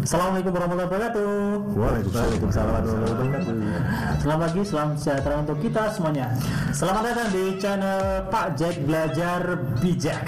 Assalamualaikum warahmatullahi wabarakatuh. Waalaikumsalam warahmatullahi wabarakatuh. Selamat pagi, salam sejahtera untuk kita semuanya. Selamat datang di channel Pak Jack Belajar Bijak.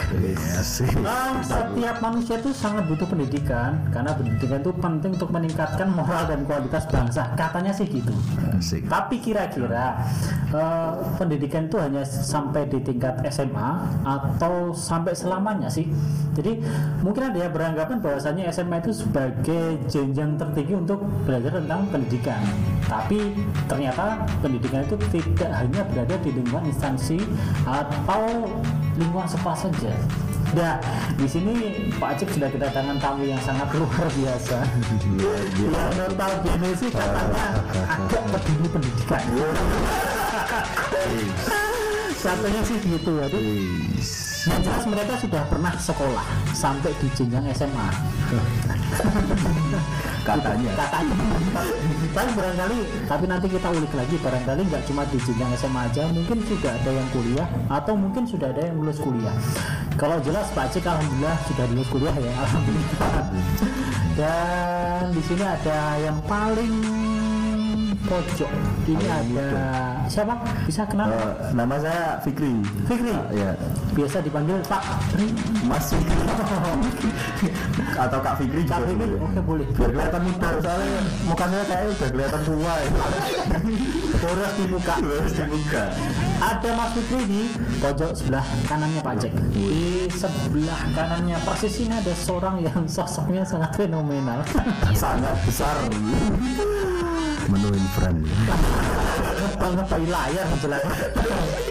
Asik. Ah, setiap manusia itu sangat butuh pendidikan karena pendidikan itu penting untuk meningkatkan moral dan kualitas bangsa. Katanya sih gitu. Asik. Tapi kira-kira eh, pendidikan itu hanya sampai di tingkat SMA atau sampai selamanya sih? Jadi mungkin ada yang beranggapan bahwasanya SMA itu sebagai jenjang tertinggi untuk belajar tentang pendidikan. Tapi ternyata pendidikan itu tidak hanya berada di lingkungan instansi atau lingkungan sekolah saja. Nah, di sini Pak Acip sudah kedatangan tamu yang sangat luar biasa. Yang notabene sih katanya agak peduli pendidikan. Katanya sih gitu ya. Yang jelas mereka sudah pernah sekolah sampai di jenjang SMA. Katanya. Katanya. Tapi barangkali, tapi nanti kita ulik lagi barangkali nggak cuma di jenjang SMA aja, mungkin sudah ada yang kuliah atau mungkin sudah ada yang lulus kuliah. Kalau jelas Pak Cik alhamdulillah sudah lulus kuliah ya, alhamdulillah. Dan di sini ada yang paling pojok. Ini ada siapa? Bisa kenal? Eh, nama saya Fikri. Fikri. Ya, Biasa dipanggil Pak Fikri. Mas Fikri. Atau Kak Fikri juga Kak Fikri, boleh. oke boleh. Biar kelihatan muda, soalnya mukanya kayaknya udah kelihatan tua ya. Boros di muka. Terus dibuka. Ada Mas Fikri di pojok sebelah kanannya Pak Jack. Di sebelah kanannya persis ini ada seorang yang sosoknya sangat fenomenal. Sangat besar. Menuin friend. Banget dari layar jelas.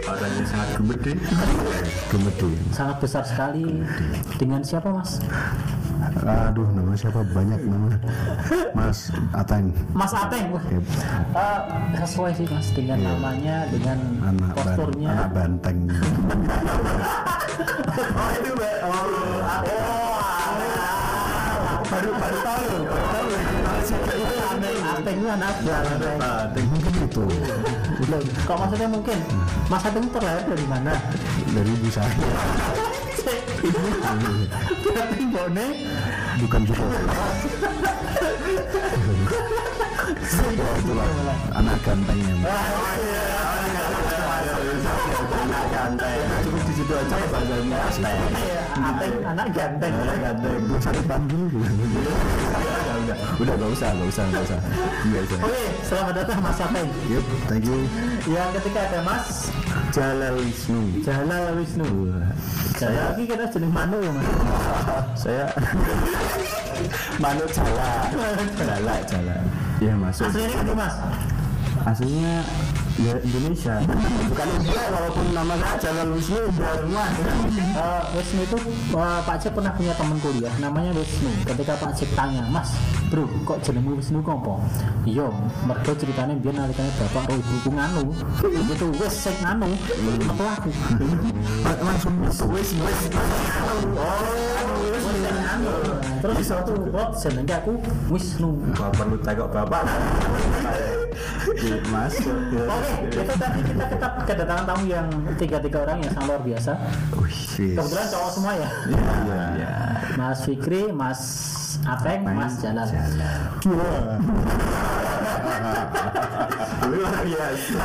Orangnya sangat gemede. Gemede. Sangat besar sekali. Dengan siapa Mas? Aduh, nama siapa banyak nama. Mas Ateng. Mas Ateng. Eh, sesuai sih Mas dengan namanya, dengan Anak, ban, posturnya. anak banteng. Oh itu Mbak. Oh, baru baru tahu. Ateng itu anak banteng. Banteng gitu. Loh, Kok maksudnya mungkin Mas Ateng itu terlahir dari mana? Dari ibu saya. Berarti Bone Bukan juga. Anak gantengnya. Anak ganteng. Cukup di situ aja bahasanya. Ateng anak ganteng. Anak ganteng. Bisa dipanggil. Udah, gak usah, gak usah, gak usah. Gak usah. Oke, selamat datang Mas Ateng. Yep, thank you. Yang ketiga ada Mas Jalal Wisnu. Jalal Wisnu. Saya lagi kita jenis Manu ya Mas. Saya Manut Jala. Jala, Jala. Iya masuk. Aslinya ini Mas. Aslinya ya Indonesia. Bukan India walaupun nama saya Jalal Wisnu dari Mas. Eh, Wisnu itu eh, Pak Cip pernah punya teman kuliah namanya Wisnu. Ketika Pak Cip tanya, Mas, bro, kok jenengmu Wisnu kopo? Iya, mergo ceritanya biar nalikane bapak karo ibuku nganu. Itu wis sing nganu, aku. Langsung wis wis wis. Terus satu rot jenenge aku Wisnu. Gak perlu tengok bapak. Mas. Oke, itu tadi kita tetap kedatangan tamu yang tiga-tiga orang yang sangat luar biasa. Kebetulan cowok semua ya. Iya, iya. Mas Fikri, Mas Ateng, Mas Jalal. Luar biasa.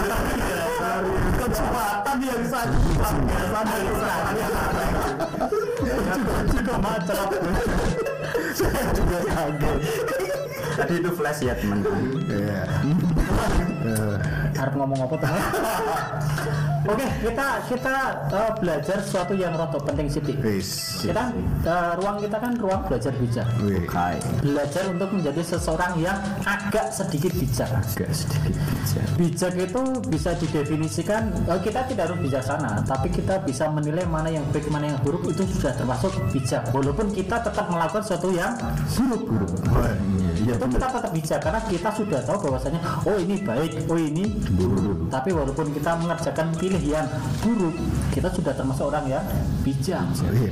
Kecepatan yang sangat luar biasa. Juga macet. Saya juga kaget. Tadi itu flash ya teman-teman. Iya. Harap ngomong apa tuh? Oke, kita kita uh, belajar sesuatu yang roto penting sih. Kita uh, ruang kita kan ruang belajar bijak. Oke. Belajar untuk menjadi seseorang yang agak sedikit bijak. Agak sedikit bisa. Bijak itu bisa didefinisikan eh, kita tidak harus bijaksana, tapi kita bisa menilai mana yang baik mana yang buruk itu sudah termasuk bijak. Walaupun kita tetap melakukan sesuatu yang buruk. Buruk. Wah, iya, iya Itu kita tetap bijak karena kita sudah tahu bahwasanya oh ini baik, oh ini buruk. Tapi walaupun kita mengerjakan pilihan memilih yang buruk kita sudah termasuk orang yang bijak Iya.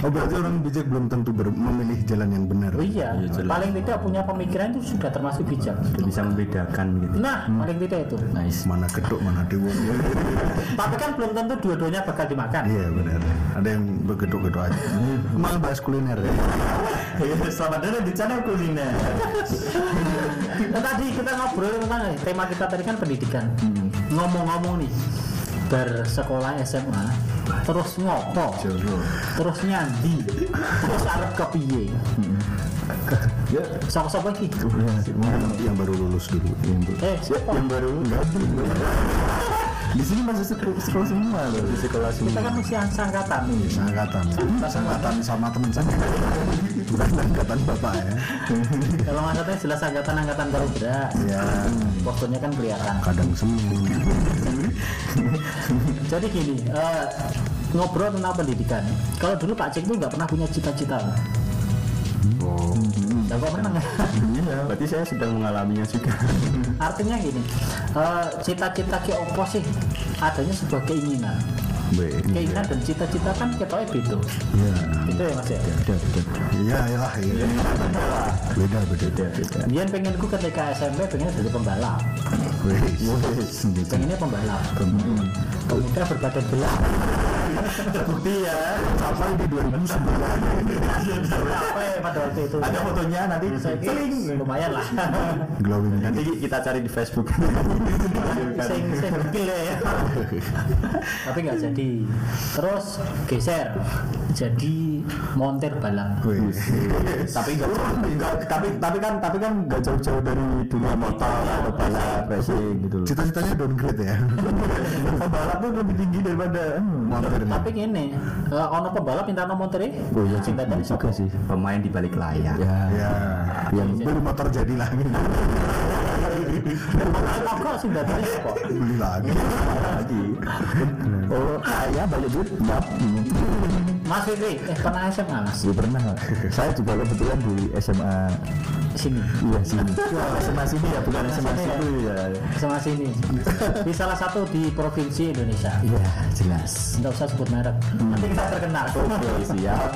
Oh berarti orang bijak belum tentu ber- memilih jalan yang benar. oh iya jelas. paling tidak punya pemikiran itu sudah termasuk bijak Sudah bisa membedakan gitu nah paling tidak itu nice Mana geduk mana dewa. tapi kan belum tentu dua-duanya bakal dimakan Iya benar. Ada yang begeduk-geduk aja. Malah bahas kuliner ya. selamat datang di channel kuliner Nah, tadi kita ngobrol tentang tema kita tadi kan pendidikan ngomong-ngomong nih bersekolah SMA terus ngopo? Terus nyandi? Terus arep kepiye? Ya. Sama-sama iki Yang baru lulus dulu. eh siapa? Yang baru di sini masih sekolah, sekolah semua loh di sekolah kita semua kan mesti angkatan Sangkatan. Sangkatan sama teman saya. Bukan angkatan bapak ya. kalau angkatannya jelas angkatan angkatan berat Ya posturnya kan kelihatan kadang semu. jadi gini eh, ngobrol tentang pendidikan kalau dulu Pak Cik tuh nggak pernah punya cita-cita Oh. Lah kok menang ya? iya berarti saya sedang mengalaminya juga Artinya gini, eh, cita-cita ke opo sih adanya sebuah keinginan. Baik. Keinginan dan cita-cita kan ketoknya beda. Ya. Itu ya Mas ya. beda beda Iya iyalah iya. Beda beda. beda beda Kemudian pengenku ketika SMP pengen jadi pembalap. Wes. Pengennya pembalap. Pemuda berbadan belah. terbukti ya Sampai di 2009. Apa ya pada waktu itu? ada fotonya nanti Saya kira lumayan lah. Glowing nanti kita cari di Facebook sing sing ya. Tapi nggak jadi. Terus geser jadi montir balap. Tapi tapi tapi kan tapi kan enggak jauh-jauh dari dunia motor atau balap racing gitu loh Cita-citanya downgrade ya. pembalap tuh lebih tinggi daripada Montir nih. Tapi gini, eh, ono pembalap minta nomor montir oh iya Cinta dari juga sih pemain di balik layar ya Ya. Yang beli motor jadi lagi. Aku sih dari kok. Beli lagi. lagi oh saya banyak duit Mas Fikri, eh pernah SMA mas? Gue pernah saya juga kebetulan di SMA Sini. iya sini SMA sini ya bukan SMA sini ya? situ ya sini. Di salah satu di provinsi Indonesia. iya jelas Nggak usah sebut merek. Nanti kita terkenal. oke siap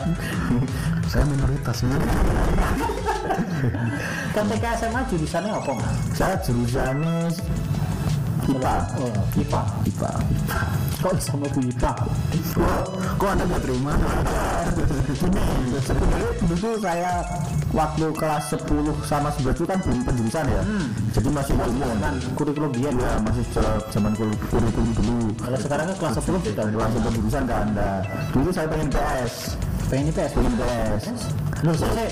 Saya minoritas. Ketika SMA jurusannya apa mas? saya jurusannya IPA Oh, IPA. IPA Kok sama Bu IPA? Kok anda nggak terima? Sebenarnya dulu saya waktu kelas 10 sama 11 itu kan belum penjurusan ya. Jadi masih. Kan kurikulum dia. Ya, masih zaman kul- kurikulum dulu. Kalau sekarang kan kelas 10 sudah Kelas penjurusan kan ada. Dulu saya pengen PS, pengen IPS. pengen PS. Loh, saya,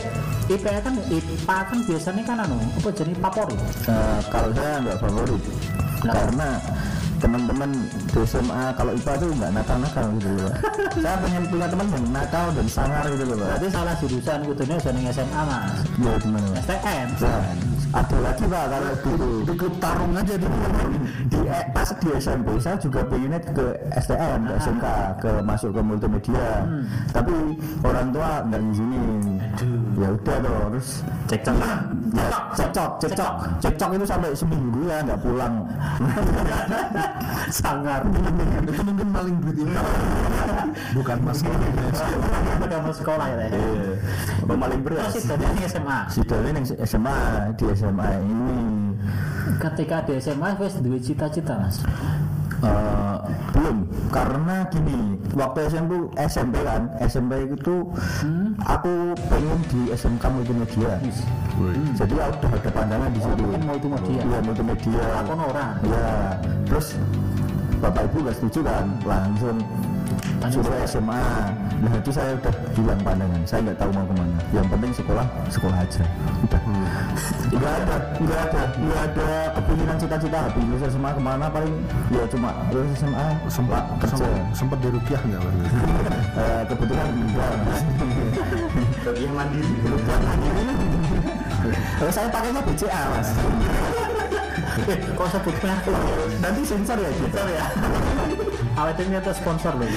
IPA kan IPA kan biasanya kan anu, apa jadi favorit? Eh, kalau saya nggak favorit Kenapa? karena teman-teman di SMA kalau IPA tuh nggak nakal-nakal gitu loh. Saya pengen punya teman yang nakal dan sangar gitu loh. Berarti salah jurusan udah ning SMA mas. Ya gimana? STM. Nah, ada lagi pak kalau dulu Di klub tarung aja di di eh, pas di SMP saya juga pengennya ke STM ke SMK ke masuk ke multimedia tapi orang tua nggak ngizinin ya udah terus cekcok ya, cekcok cekcok cekcok itu sampai seminggu ya nggak pulang Sangar. itu mungkin maling duit ini. Bukan masalah. Udah mau sekolah ya. Iya. paling berat Terus itu dari SMA. si Doni yang SMA di SMA ini Ketika di SMA wes duwe cita-cita mas. Eh, belum. Karena gini waktu SMP SMP kan SMP itu aku pengen di SMK multimedia. Jadi udah ada pandangan di situ. Pengen multimedia? iya multimedia. Aku orang. ya terus bapak ibu gak setuju kan langsung suruh SMA nah itu saya udah bilang pandangan. Saya nggak tahu mau ke mana. Yang penting sekolah sekolah aja. Udah. Nggak ada nggak ada nggak ada kepinginan cita-cita. Habis lulus SMA ke mana paling? Ya cuma lulus SMA sempat kerja. Sempat di rupiah nggak waktu itu? Eh, kebetulan enggak. Rupiah mandiri. Rupiah mandiri. Kalau saya pakainya BCA mas kok sebut merek? nanti sensor ya sensor ya Awet ini itu sponsor loh.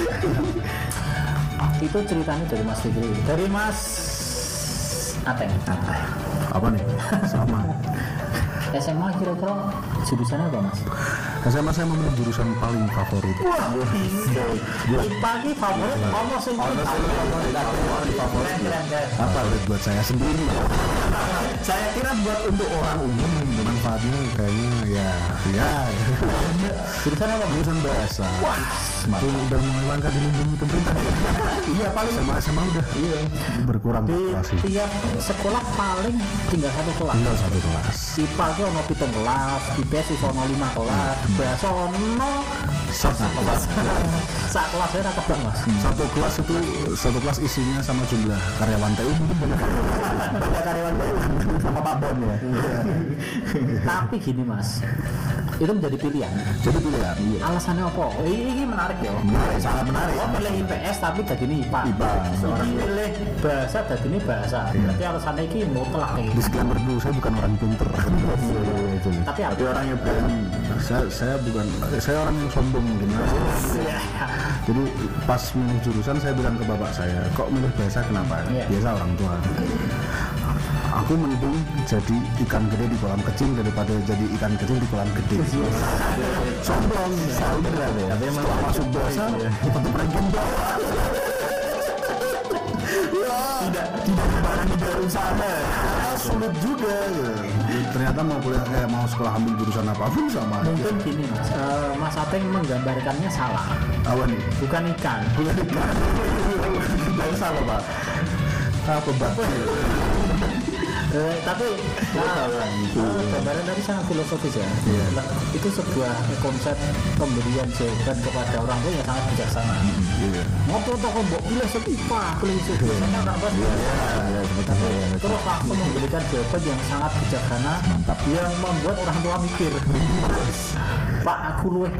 itu ceritanya dari Mas Fikri. Dari Mas Ateng. Apa nih? Sama. SMA kira-kira jurusannya apa mas? SMA saya memilih jurusan paling favorit IPA ki favorit ono sing keren keren keren apa buat saya sendiri saya kira buat untuk orang umum manfaatnya kayaknya ya ya. Jurusan apa? Mas? jurusan bahasa itu udah mulai langka dilindungi pemerintah iya paling sama SMA udah. Iya. Berkurang di tiap sekolah paling tinggal satu kelas. Tinggal satu kelas. IPA itu ono pitung kelas, IPS itu ono lima kelas, bahasa ono satu kelas sak kelas saya kebak mas. satu kelas itu satu kelas isinya sama jumlah karyawan TU mungkin banyak Banyak karyawan baru sama Pak Bon ya. Tapi gini mas, itu menjadi pilihan. jadi pilihan iya Alasannya apa? Oh, ini, menarik ya. menarik sangat menarik Oh pilih IPS tapi tadi ini IPA. IPA. Seorang pilih bahasa tadi ini bahasa. Berarti alasannya ini mutlak gitu. disclaimer dulu saya bukan orang pinter? Tapi orang yang berani. Saya saya bukan saya orang yang sombong mungkin Ya. jadi pas milih jurusan saya bilang ke bapak saya kok milih bahasa kenapa? Iya. biasa orang tua. Aku mending jadi ikan gede di kolam kecil daripada jadi ikan kecil di kolam gede. Sombong sombong. Ya tapi emang masuk bahasa tetap ranking bawah tidak tidak berani dari sana sulit juga ya. Ternyata mau kuliah eh, mau sekolah ambil jurusan apa pun sama aja. Mungkin gini mas, Eh, Mas Ateng menggambarkannya salah. apa nih Bukan ikan. bukan ikan salah pak. apa batu Eh, tapi nah, gambaran tadi sangat filosofis ya. Nah, Itu sebuah konsep pemberian jawaban kepada orang tua yang sangat bijaksana. iya Ngopo toh kok mbok pilih sepipa, pilih itu. Terus langsung memberikan jawaban yang sangat bijaksana, yang membuat orang tua mikir. Pak, aku luwe.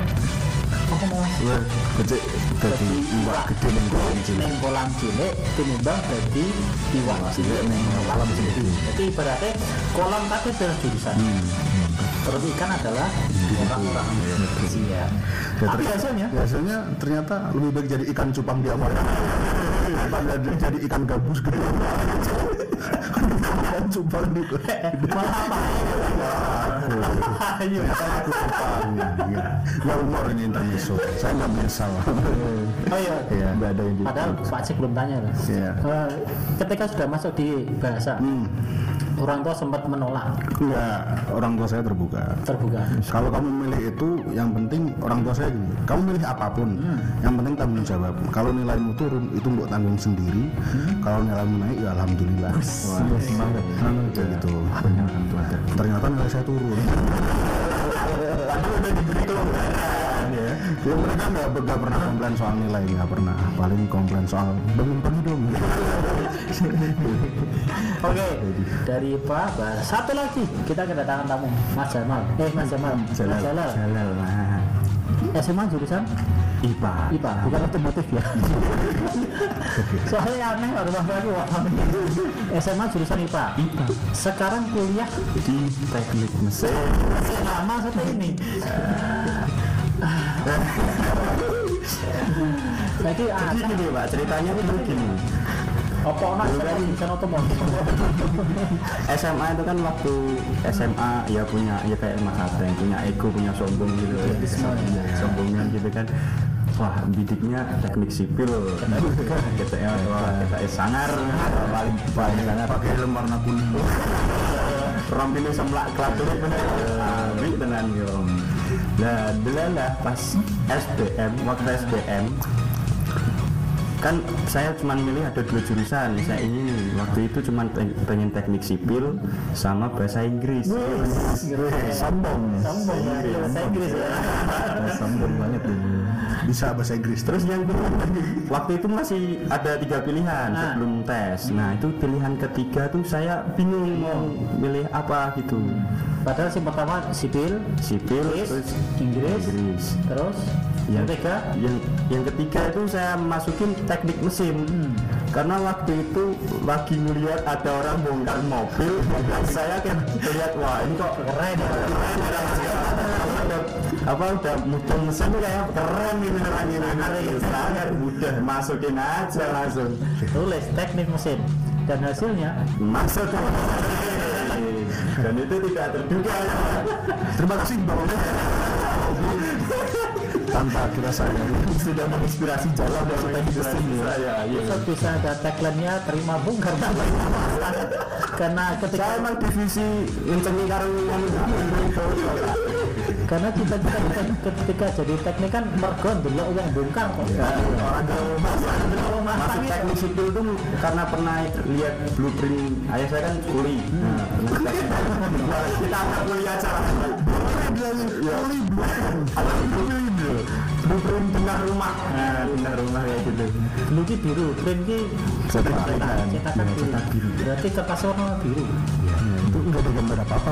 Apa mau? Wah, gede jadi iwak gede ning kolam cilik. Neng kolam cilik tinimbang jadi iwak cilik kolam cilik. Jadi ibaratnya kolam adalah jurusan. Terus ikan adalah orang-orang. Tapi hasilnya Biasanya ternyata lebih baik jadi ikan cupang di. Daripada jadi ikan gabus gede. ikan cupang di malah apa? Ayo. Ya umur ini intermezzo. Saya nggak menyesal. Oh iya. Iya. Nggak ada yang. Padahal Pak Cik belum tanya. Eh, ketika sudah masuk di bahasa, orang tua sempat menolak, Enggak, orang tua saya terbuka. terbuka. Kalau kamu milih itu, yang penting orang tua saya gini. Kamu milih apa pun, yang penting tanggung jawab. Kalau nilaimu turun, itu untuk tanggung sendiri. Kalau nilaimu naik, ya alhamdulillah. Wah, gitu. Ternyata nilai saya turun. Ya, ya mereka nggak nggak pernah komplain soal nilai, nggak pernah. Paling komplain soal bangun pagi dong. Oke, dari Pak, satu lagi kita kedatangan tamu, Mas Jamal. Eh, Mas Jamal. Mas Jalal. Jalal. SMA jurusan IPA. IPA, bukan otomotif ya. Soalnya aneh harus Mas aku. SMA jurusan IPA. IPA. Sekarang kuliah Di teknik mesin. sama seperti ini. Lagi Jadi ah, gini pak, ceritanya itu gini. Apa ono SMA jurusan otomotif? SMA itu kan waktu SMA ya punya ya kayak Mas Ateng punya ego punya sombong gitu. Ya, sombongnya gitu kan. Wah bidiknya teknik sipil. GTL wah GTS sangar. Paling paling sangar. Pakai helm warna kuning. rompinnya semlak kelaturan bener. Abis tenan gitu nah delalah pas SBM waktu SBM kan saya cuma milih ada dua jurusan. Saya ini waktu itu cuma pe- pengen teknik sipil sama bahasa Inggris. Sombong. Sombong ya, bahasa Inggris ya. sombong banget ini. Bisa bahasa Inggris. Terus yang kedua waktu itu masih ada tiga pilihan Ah. sebelum tes. Nah itu pilihan ketiga tuh saya bingung mau milih apa gitu. Padahal si pertama sipil, sipil Inggris, terus Inggris, Inggris. terus yang yang ketiga? yang yang ketiga itu saya masukin teknik mesin. Karena waktu itu lagi melihat ada orang bongkar mobil saya kan lihat wah ini kok keren ya Udah- apa udah mudeng mesin tuh kayak keren ini orang ini saya udah masukin aja langsung. Tulis teknik mesin. Dan hasilnya? Masuk. Dan itu tidak terduga. Terima kasih Oke. Tanpa kita sadari sudah menginspirasi jalan masuk industri saya iya. Bisa ada tagline-nya terima bung karena karena ketika Saya emang divisi ngencengi karo yang karena kita kita, kita ketika jadi teknik kan mergon dulu yang bongkar kok. masuk teknik sipil itu karena pernah lihat blueprint ayah saya kan kuli. Nah, kita akan kuliah cara blueprint. Tengah rumah. Nah tengah rumah kayak gitu. Dulu ki biru, print ki Cetakan. cetakan biru. Berarti kertas warna biru. Itu enggak ada gambar apa-apa.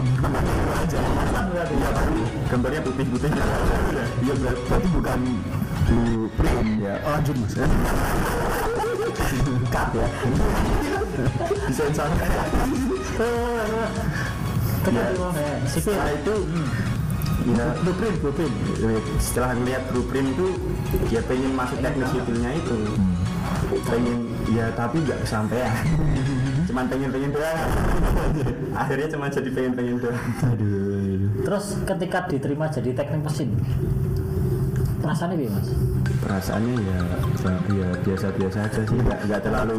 gambarnya putih-putih Iya ber- berarti bukan blueprint ya. Oh, lanjut Mas. cut ya Kerja di mana? Sipil. setelah itu ya Blueprint, blueprint. setelah ngeliat blueprint itu ya pengen masuk teknik sipilnya itu pengen ya tapi nggak kesampaian cuman pengen pengen doang. Akhirnya cuma jadi pengen pengen doang Terus ketika diterima jadi teknik mesin, perasaannya gimana mas? perasaannya ya ya biasa biasa aja sih. Nggak nggak terlalu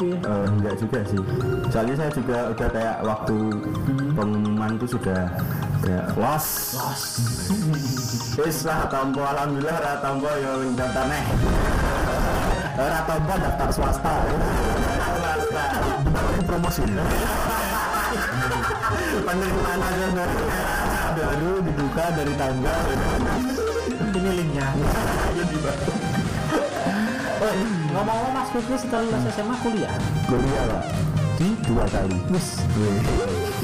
eh, nggak juga sih. Soalnya saya juga udah kayak waktu pengumuman itu sudah kayak los Los. wis lah tompo alhamdulillah ra tompo ya wing daftar neh ra tompo daftar swasta swasta Promosi. penerimaan aja baru dibuka dari tanggal Ini linknya. Oh, ngomong-ngomong Mas Fikri setelah lulus SMA kuliah, Kuliah lah. Di dua kali. wis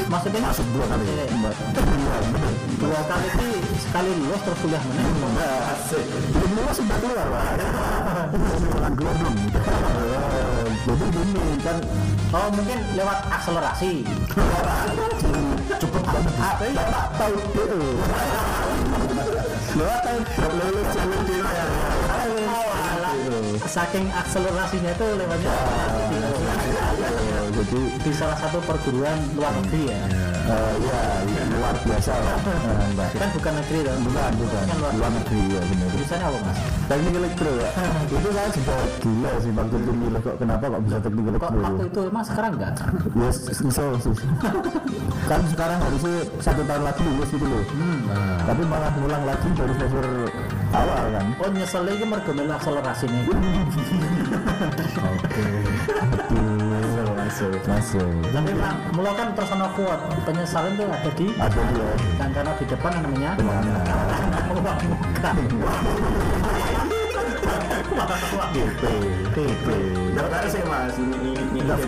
maksudnya Masuk dua kali. Iya. Iya, dua kali itu sekali lulus terus kuliah mana? asik lulus sudah keluar Pak. Keluar belum. Jadi gini kan Oh mungkin lewat akselerasi. cukup banget. Bapak tahu lewat lulus jalur di ya Oh, alah. Saking akselerasinya itu lewatnya. Eh, Jadi di salah satu perguruan luar negeri ya. ya ya, luar biasa lah. Eh. Kan bukan negeri dong. Bukan, bukan. Kan luar Luar negeri ya benar. Jurusannya apa mas? Teknik elektro ya. itu saya juga gila sih waktu itu milih kok kenapa kok bisa teknik Kok elektro. waktu itu emang sekarang enggak? Ya misal sih. kan sekarang harusnya satu tahun lagi lulus gitu loh. Tapi malah ngulang lagi dari semester awal kan. Oh nyesel lagi mergo akselerasi nih. Betul. Masuk. Masuk. Tapi Pak, mula kan personal quote penyesalan tuh ada di Ada dia. dan karena di depan namanya. TP. TP. daftar sih mas mas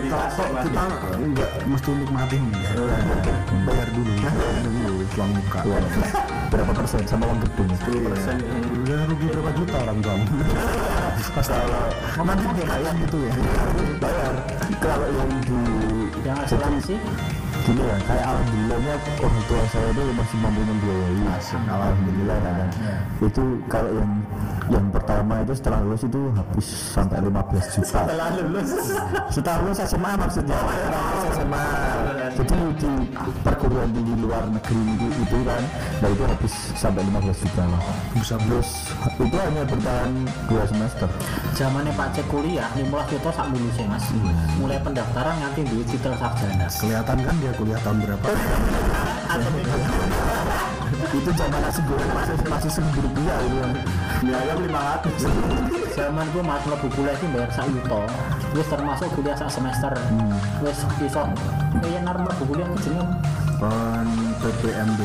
kita enggak mesti nikmatin bayar dulu bayar dulu uang muka berapa persen sama uang gedung 10 persen ya rugi berapa juta orang tua masalah nanti dia bayar gitu ya bayar kalau yang di Yang akselerasi gini ya kayak alhamdulillahnya orang tua saya itu masih mampu membiayai. Alhamdulillah kan. Itu kalau yang yang pertama itu setelah lulus itu habis sampai 15 juta. Setelah lulus. Setelah lulus SMA maksudnya. Lulus SMA jadi di perguruan tinggi luar negeri itu, itu kan nah itu habis sampai 15 juta lah. Bisa. Terus itu hanya bertahan dua semester. Zamannya Pak Cek kuliah 15 juta sak lulusnya mas. Mulai pendaftaran nanti duit titel sarjana. kelihatan kan dia kuliah tahun berapa? Itu zaman goreng masih masih seribu rupiah itu biaya lima ratus. Zaman gue lebu kuliah sih bayar sak juta. Terus termasuk kuliah sak semester. Terus iso. Kayak normal kuliah kucingnya Pon PPMB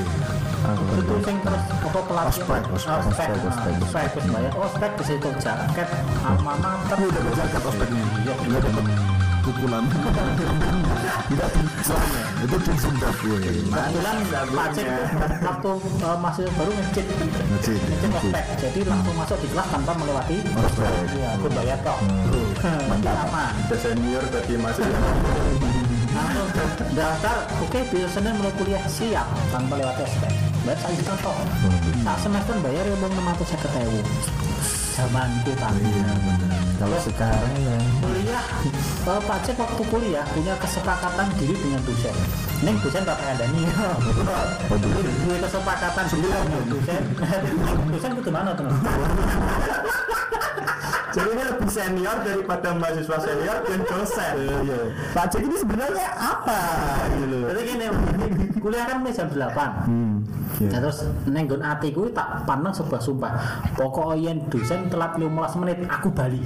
itu sing terus apa pelatihan Ospek, ospek, ospek ospek, ospek, ospek bayar. Ospek di situ jaket alma mater udah berjaket ospeknya. Iya nggak dapat pukulan. Tidak soalnya. Itu tim sundap gue kebetulan Pak Cek waktu eh, masih baru ngecit ngecit ngecit ospek. Jadi langsung masuk di kelas tanpa melewati ospek. Iya aku bayar kok mantap. Aman udah senior tadi masuk langsung daftar oke biasanya mulai kuliah. Siap tanpa lewat ospek. Bayar satu juta kok tak semester bayar ya bang enam ratus saya ketemu zamanku kan kalau sekarang ya kuliah eh, Pak Cek waktu kuliah punya kesepakatan diri dengan dosen Neng dosen tak kandani. Duwe kesepakatan sembilan dosen. Dosen kudu mana tuh? Jadi ini lebih senior daripada mahasiswa senior dan dosen. Iya. Pak Cek ini sebenarnya apa gitu. Jadi gini, kuliah kan mulai jam 8 Hmm. Nah, terus nenggon ati kuwi tak pandang sebuah sumpah. Pokoknya yen dosen telat 15 menit aku bali.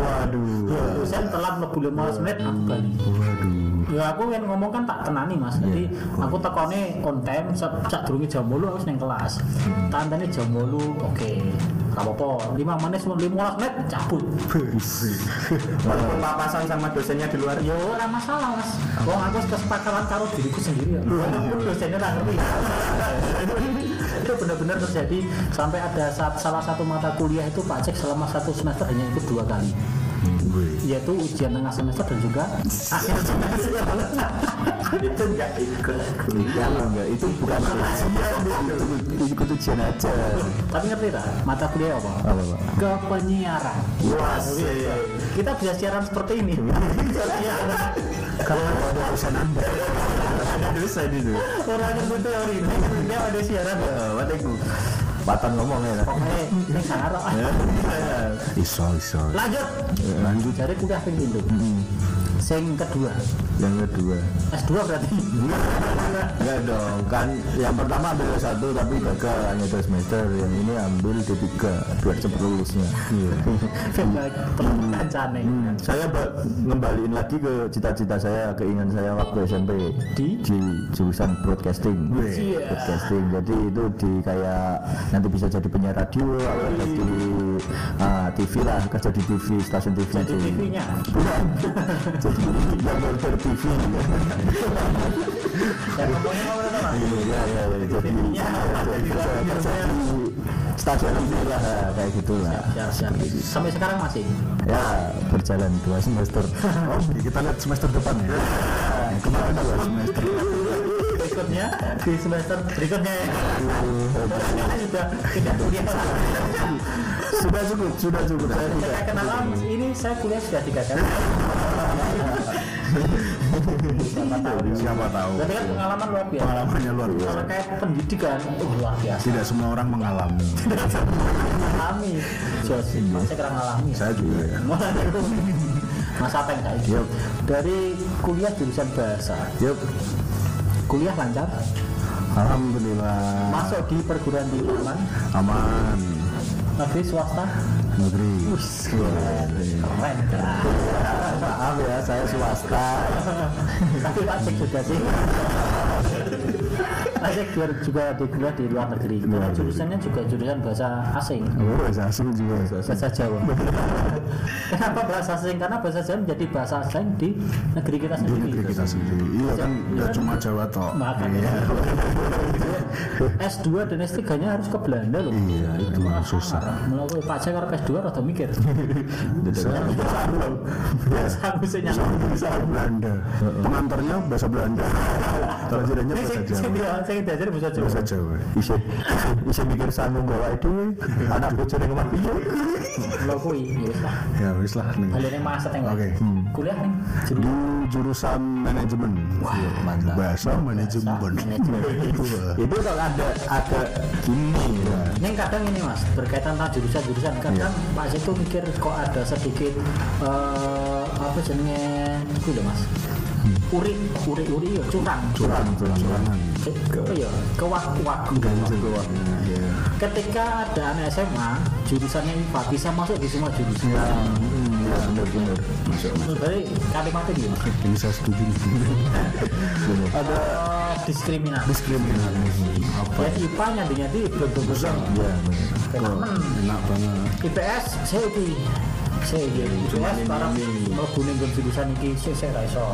Waduh. Dosen telat mlebu 15 menit aku bali. Waduh. Ya aku yang ngomong kan tak tenani Mas. Jadi aku tekone on time sak durunge jam 8 wis ning kelas. Tandane jam 8 oke. Gak apa-apa. 5 menit 15 menit cabut. Walaupun papasan sama dosennya di luar. Ya ora masalah Mas. Wong aku kesepakatan karo diriku sendiri ya. Walaupun dosennya ora ngerti. itu benar-benar terjadi sampai ada saat salah satu mata kuliah itu Pak Cek selama satu semester hanya ikut dua kali yaitu ujian tengah semester dan juga akhir semester. Itu enggak ikut. Kuliah enggak itu bukan ujian. Itu ikut ujian aja. Tapi ngerti tak mata kuliah apa? apa pak kepenyiaran. Wah iya. kita bisa siaran seperti ini. Kalau ada urusan anda, ada dosen itu orang yang butuh teori ini dia ada siaran. Apa itu patan ngomong ya. Pokoknya ini sarah iso iso. lanjut. Lanjut. jadi kuliah ping pintu sing kedua. Yang kedua. S2 berarti. Enggak dong kan yang pertama ambil satu tapi gagal hanya dua semester yang ini ambil D3 biar cepet lulusnya iya. Kancane saya ba- ngembaliin lagi ke cita-cita saya keinginan saya waktu SMP Di? di jurusan broadcasting. Iya. broadcasting. Jadi itu di kayak nanti bisa jadi penyiar radio atau jadi ah, TV lah kerja di TV stasiun TV jadi TV-nya jadi order TV saya ngomongnya apa tuh mas iya iya iya jadi kerja di stasiun TV lah kayak gitulah. Sampai sekarang masih? Ya berjalan dua semester. Oh, kita lihat semester depan ya. Kemarin dua semester. Berikutnya di semester berikutnya Karena sudah tidak kuliah sudah cukup sudah cukup saya tidak kenalan ini saya kuliah sudah tiga kali siapa tahu Siapa tahu. berarti kan pengalaman luar biasa Pengalamannya luar biasa. kalau kayak pendidikan oh, luar biasa Tidak semua orang mengalami. mengalami saya kurang ngalami Saya juga ya. Mas apa yang kayak Yup. dari kuliah jurusan bahasa Yup. Kuliah lancar Alhamdulillah. masuk di perguruan tinggi aman Aman. negeri swasta Negeri. keren maaf ya saya swasta tapi Cek juga sih Cek juga, di kuliah di luar negeri karena jurusannya juga jurusan bahasa asing Oh, bahasa asing juga. bahasa Jawa kenapa bahasa asing karena bahasa Jawa menjadi bahasa asing di negeri kita Di sendiri negeri kita sendiri. Iya kan, Iya. ya cuma Jawa toh. makanya S2 dan S3 nya harus ke Belanda loh Iya, itu susah. melalui Pak Cek harus S2 atau mikir Saya bahasa Belanda. Pengantarnya bahasa Belanda. Pelajarannya bahasa saya Jawa. Saya saya diajar bahasa Jawa Bahasa Jawa. bisa bisa mikir sanggung bawa itu anak bocor yang ke mana piye lo kui ya wis lah Ya wis lah nih. balik yang masa tengok Oke. kuliah nih Di jurusan manajemen. mantap. Bahasa manajemen. Wah. itu kalau ada ada gini ya Ini kadang ini mas berkaitan tentang jurusan-jurusan kadang Pak Cek tuh mikir kok ada sedikit eh, apa jenenge itu loh mas uri uri uri ya curang curang curang Curangan. ke, ke, ya kewak-kewak ketika ada anak SMA jurusannya IPA bisa masuk di semua jurusan ya ya benar benar Berarti kalimatnya gimana? Ini saya setuju. ada diskriminasi. Diskriminasi. Apa? Ya IPA nyadi-nyadi belum belum ya benar Kok enak banget. IPS saya saya IPS barang mlebu ning nggon jurusan iki saya saya ra iso.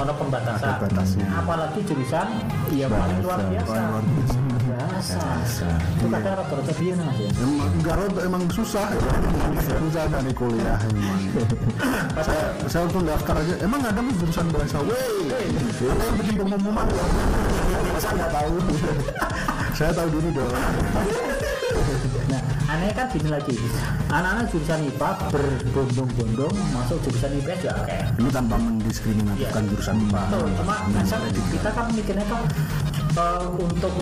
Ono pembatasan. Ada batasnya. Apalagi jurusan yang paling luar biasa. Biasa. Itu kadang rata-rata Mas ya. Emang enggak rodo emang susah ya. Susah dari kuliah emang. saya saya tuh daftar aja. Emang ada nih jurusan bahasa. Woi, ada yang bikin pengumuman. Saya nggak tahu. saya tahu dulu dong. Nah, aneh kan gini lagi. Anak-anak jurusan IPA berbondong-bondong masuk jurusan IPS ya kayak ini tanpa mendiskriminatifkan Iya. jurusan IPA Betul, cuma Nah, kita kan mikirnya kan eh, untuk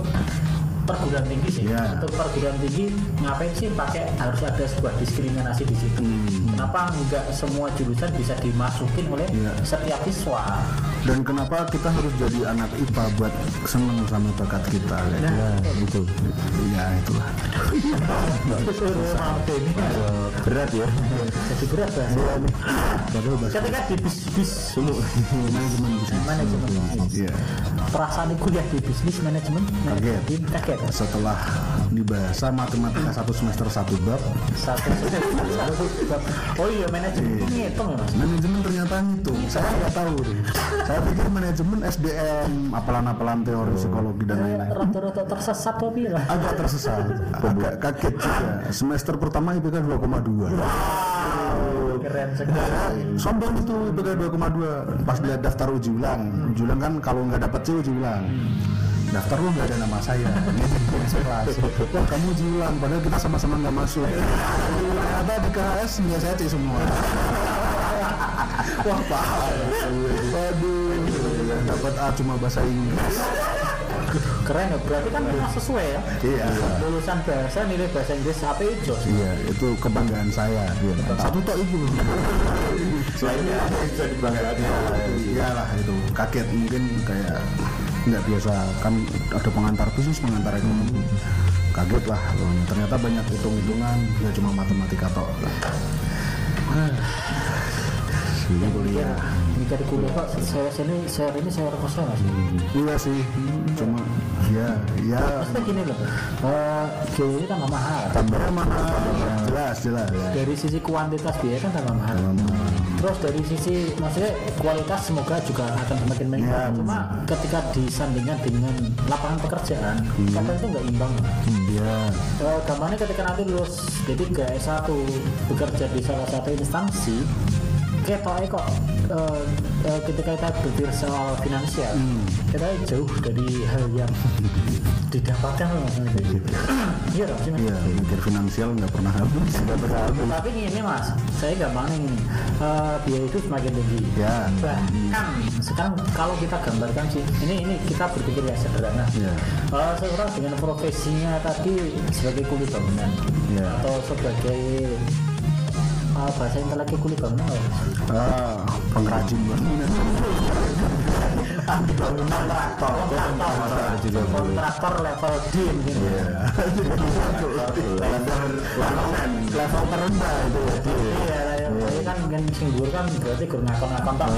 perguruan tinggi sih. Iya. Untuk perguruan tinggi ngapain sih pakai harus ada sebuah diskriminasi di situ? Hmm. Kenapa enggak semua jurusan bisa dimasukin oleh Iya. setiap siswa? dan kenapa kita harus jadi anak IPA buat seneng sama bakat kita kayak Nah, ya itu ya itulah berat ya jadi berat bahasa Ketika di bis-bis dulu manajemen bisnis manajemen bisnis. Iya. perasaan kuliah di bisnis manajemen Kaget. kaget setelah dibahasa matematika satu semester satu bab. Satu satu bab. oh iya manajemen itu ngitung ya manajemen ternyata itu saya nggak tahu deh. Saya pikir manajemen SDM apalan-apalan teori psikologi dan lain-lain. Rata-rata tersesat tapi lah agak tersesat. Agak kaget juga. Semester pertama IPK 2,2 keren sekali. Sombong itu IPK 2,2 pas lihat daftar uji ulang. Uji ulang kan kalau nggak dapet C uji ulang daftar lu nggak ada nama saya. Ini kelas wah kamu uji ulang padahal kita sama-sama nggak masuk. Ternyata di KHS nggak saya C semua. Wah paham waduh. Dapat A cuma bahasa Inggris. Keren ya berarti kan memang sesuai ya. Iya. Lulusan bahasa nilai bahasa Inggris HP hijau iya itu kebanggaan saya. Satu tok itu. Selainnya bisa dibanggakan. Iyalah itu kaget mungkin kayak nggak biasa. Kan ada pengantar khusus pengantar ekonomi kaget lah. Ternyata banyak hitung-hitungan. Nggak cuma matematika tok. Yang kuliah ini dari kuliah kok saya sini share ini share kosong mas. Iya sih. Cuma ya ya. Maksudnya gini loh eh biaya ini tambah mahal. Tambahnya mahal. Jelas jelas. Dari sisi kuantitas biaya kan tambah mahal terus dari sisi maksudnya kualitas semoga juga akan semakin meningkat. Ya. cuma ketika disandingkan dengan lapangan pekerjaan kadang itu nggak imbang. Iya. Eh, gampangnya ketika nanti lulus D3 S1 bekerja di salah satu instansi ketoknya kok eh, eh, ketika kita berpikir soal finansial kita jauh dari hal yang didapatkan. Mas iya dong sih iya mikir finansial nggak pernah habis. Nggak pernah habis. Tapi gini mas saya gampangnya ini eh, biaya itu semakin tinggi. Ya bahkan sekarang kalau kita gambarkan sih ini ini kita berpikir ya sederhana. Ya Eh, seorang dengan profesinya tadi sebagai kuli bangunan Ya. atau sebagai uh, bahasa intelektual kuli bangunan apa? ah pengrajin. Bangunan kontraktor kontraktor level D mungkin. Iya. level terendah itu ya. Iya. Ini kan kan sing dhuwur kan berarti gur ngakon-ngakon tok.